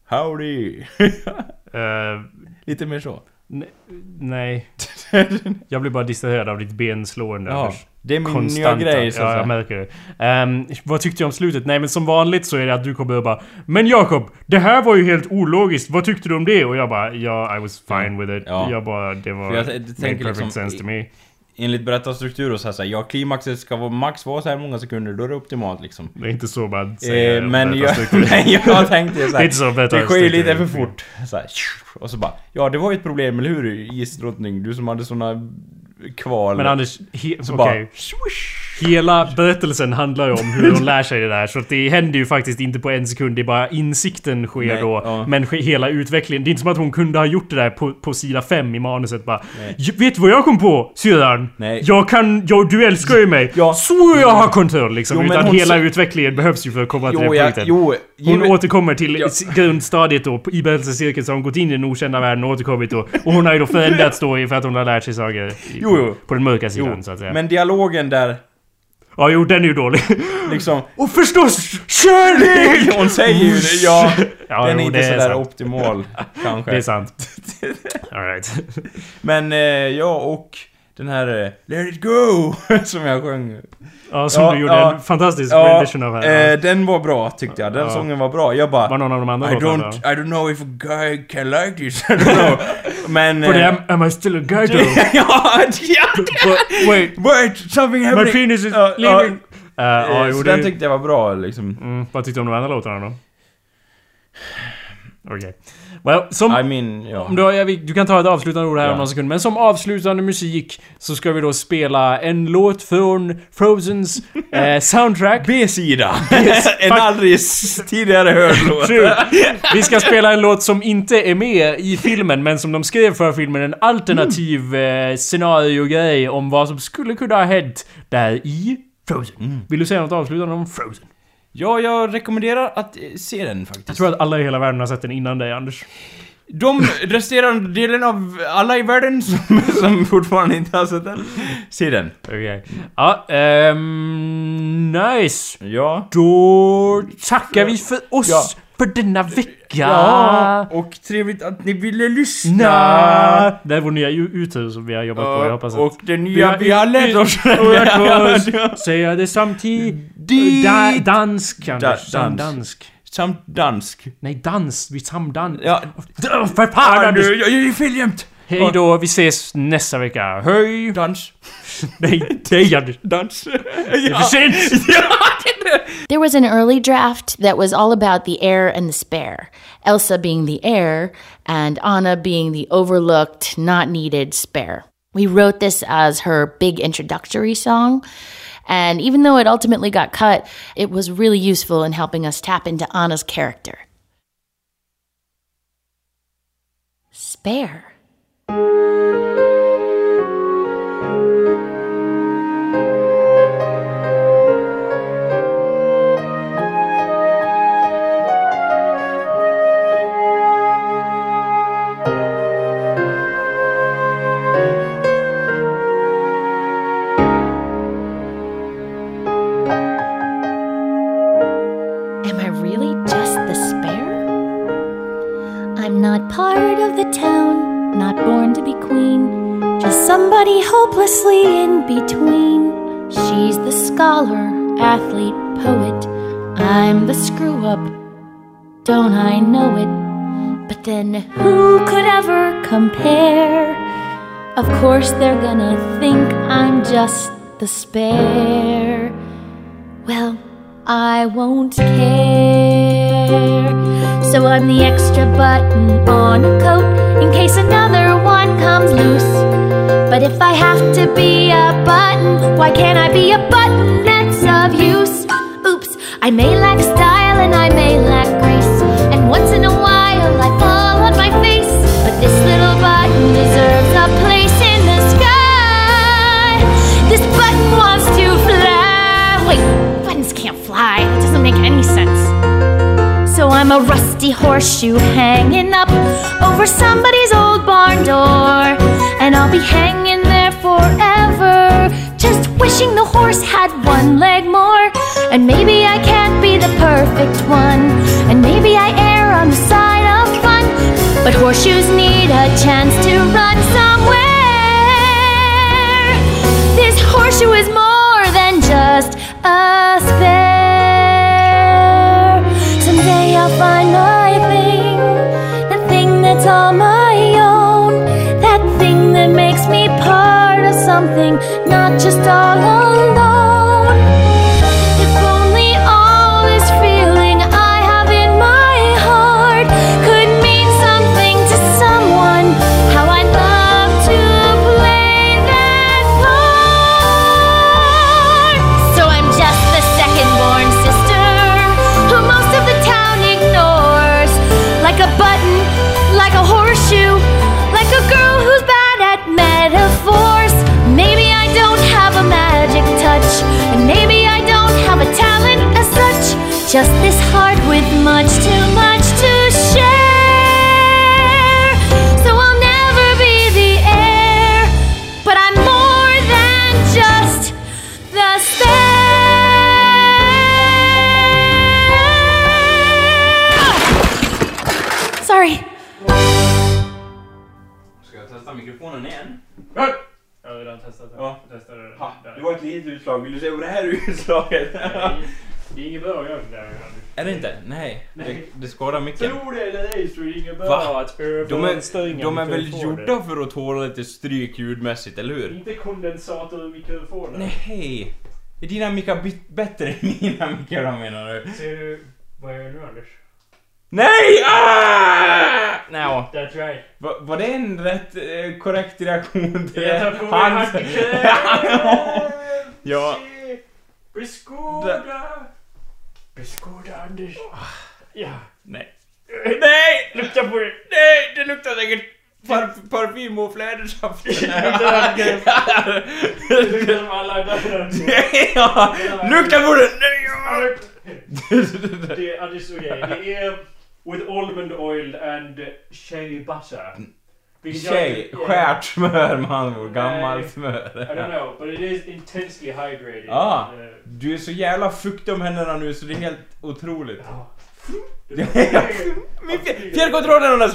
Howdy! Eh, Lite mer så. Ne- nej. Jag blir bara distraherad av ditt benslående Ja, det är min Konstanta. nya grej så Ja, jag märker det. Ehm, vad tyckte du om slutet? Nej men som vanligt så är det att du kommer och bara Men Jakob, det här var ju helt ologiskt. Vad tyckte du om det? Och jag bara Ja, I was fine with it. Ja. Jag bara, det var... För jag t- made tänker perfect liksom sense to me. Enligt berättarstruktur och så här, så här, ja klimaxet ska vara max vara så här många sekunder, då är det optimalt liksom. Det är inte så man säger Eh, men jag, jag tänkte ju så Det så sker ju lite för fort. Så här, och så bara, ja det var ju ett problem, eller hur isdrottning? Du som hade såna kval. Men Anders, he, så okej. bara, Hela berättelsen handlar ju om hur hon lär sig det där. Så att det händer ju faktiskt inte på en sekund. Det är bara insikten sker Nej, då. ja. Men hela utvecklingen. Det är inte som att hon kunde ha gjort det där på, på sida 5 i manuset bara. Nej. "J- Vet du vad jag kom på syrran? Jag kan... Jag, du älskar ju mig. Ja. Så jag har kontroll liksom. Jo, Utan hela sa- utvecklingen behövs ju för att komma till jo, den ja, punkten. jo, Hon återkommer till Ja. grundstadiet då, i berättelsecirkeln, så har hon gått in i den okända världen och återkommit då. Och hon har ju då förändrats då för att hon har lärt sig saker Jo, på, på den mörka sidan så att säga. men dialogen där, Ja, jo, den är ju dålig. liksom... Och förstås kärlek! Hon säger ju det, ja. Ja, den är jo, inte sådär sant. optimal, kanske. Det är sant. Alright. Men, eh, ja och den här eh, Let it go! som jag sjöng. Ja, som Ja, du gjorde ja. en fantastisk Ja, rendition av här. eh, den var bra tyckte jag. Den Ja. sången var bra. Jag bara... Var någon av de andra I don't, bra? I don't know if a guy can like this. I don't know. Men... For eh, them, am I still a guy though? ja, ja! But, wait, Wait, something my happening! penis is Ja, ja. leaving. Uh, ja, Eh, jo, så den tyckte jag var bra liksom. Mm, vad tyckte du om de andra låtarna då? Okej. Well, som... I mean, ja. Om du, har- du kan ta ett avslutande ord här om Ja. någon sekund. Men som avslutande musik så ska vi då spela en låt från Frozens eh, soundtrack. B-sida! en aldrig tidigare hörd låt. Vi ska spela en låt som inte är med i filmen, men som de skrev för filmen. En alternativ eh, scenario-grej om vad som skulle kunna ha hänt där i Frozen. Vill du säga något avslutande om Frozen? Ja, jag rekommenderar att eh, se den Jag faktiskt. tror att alla i hela världen har sett den innan dig, Anders. de resterande delen av alla i världen som, som fortfarande inte har sett den, se den. Okej. Ja, ehm... nice. Ja. Då tackar vi för oss Ja. För denna vecka. Ja, och trevligt att ni ville lyssna. Nja. Det är vår nya utur som vi har jobbat på. Jag hoppas att... och det nya vi har lärt oss. Säga det samtidigt. Da, dansk, Anders. Da- dans. Dansk. Samt dansk. Nej, dans. Vi samdans. Ja. Ja. För fan Anders! du, jag är fel jämt. Hej då, vi ses nästa vecka. Hej! Dans. Nej, nej Anders. Dans. Det är för sent! There was an early draft that was all about the heir and the spare. Elsa being the heir, and Anna being the overlooked, not needed spare. We wrote this as her big introductory song. And even though it ultimately got cut, it was really useful in helping us tap into Anna's character. Spare. Compare? Of course, they're gonna think I'm just the spare. Well, I won't care. So I'm the extra button on a coat in case another one comes loose. But if I have to be a button, why can't I be a button that's of use? Oops, I may lack make any sense. So I'm a rusty horseshoe hanging up over somebody's old barn door. And I'll be hanging there forever, just wishing the horse had one leg more. And maybe I can't be the perfect one. And maybe I err on the side of fun. But horseshoes need a chance to run somewhere. This horseshoe is more than just a spare. Thing utslag. Vill du se på det här utslaget? Det är inget bra att göra sådär. Är det inte? Nej. Nej. Det, det skadar micken. Tror det eller ej så är det inget bra Va? att De är, de är väl mikrofoner. gjorda för att tåla lite stryk ljudmässigt, eller hur? Inte kondensator i mikrofoner. Nej. Är dina mickar bit- bättre än mina mickar då menar du? Ser du vad jag gör nu Anders? Nej! Ah! No. That's right. Va, var det en rätt eh, korrekt reaktion till Jag tar på mig hans-! Ja. Beskåda! Beskåda Anders. Ja. Nej. Nej! Lukta på det! Nej! Det luktar säkert par parfym och flädersaft. Det luktar som alla andra. Lukta på den! Det är Anders okej. Det är... with almond oil and shea butter. Jag- Tjej, skärt smör med andra ord. Gammalt Nej. I don't smör. know, but it is intensely hydrated. Ah. Uh, Du är så jävla fuktig om händerna nu så det är helt otroligt. ja. Min fjär- fjärrkontrollen och den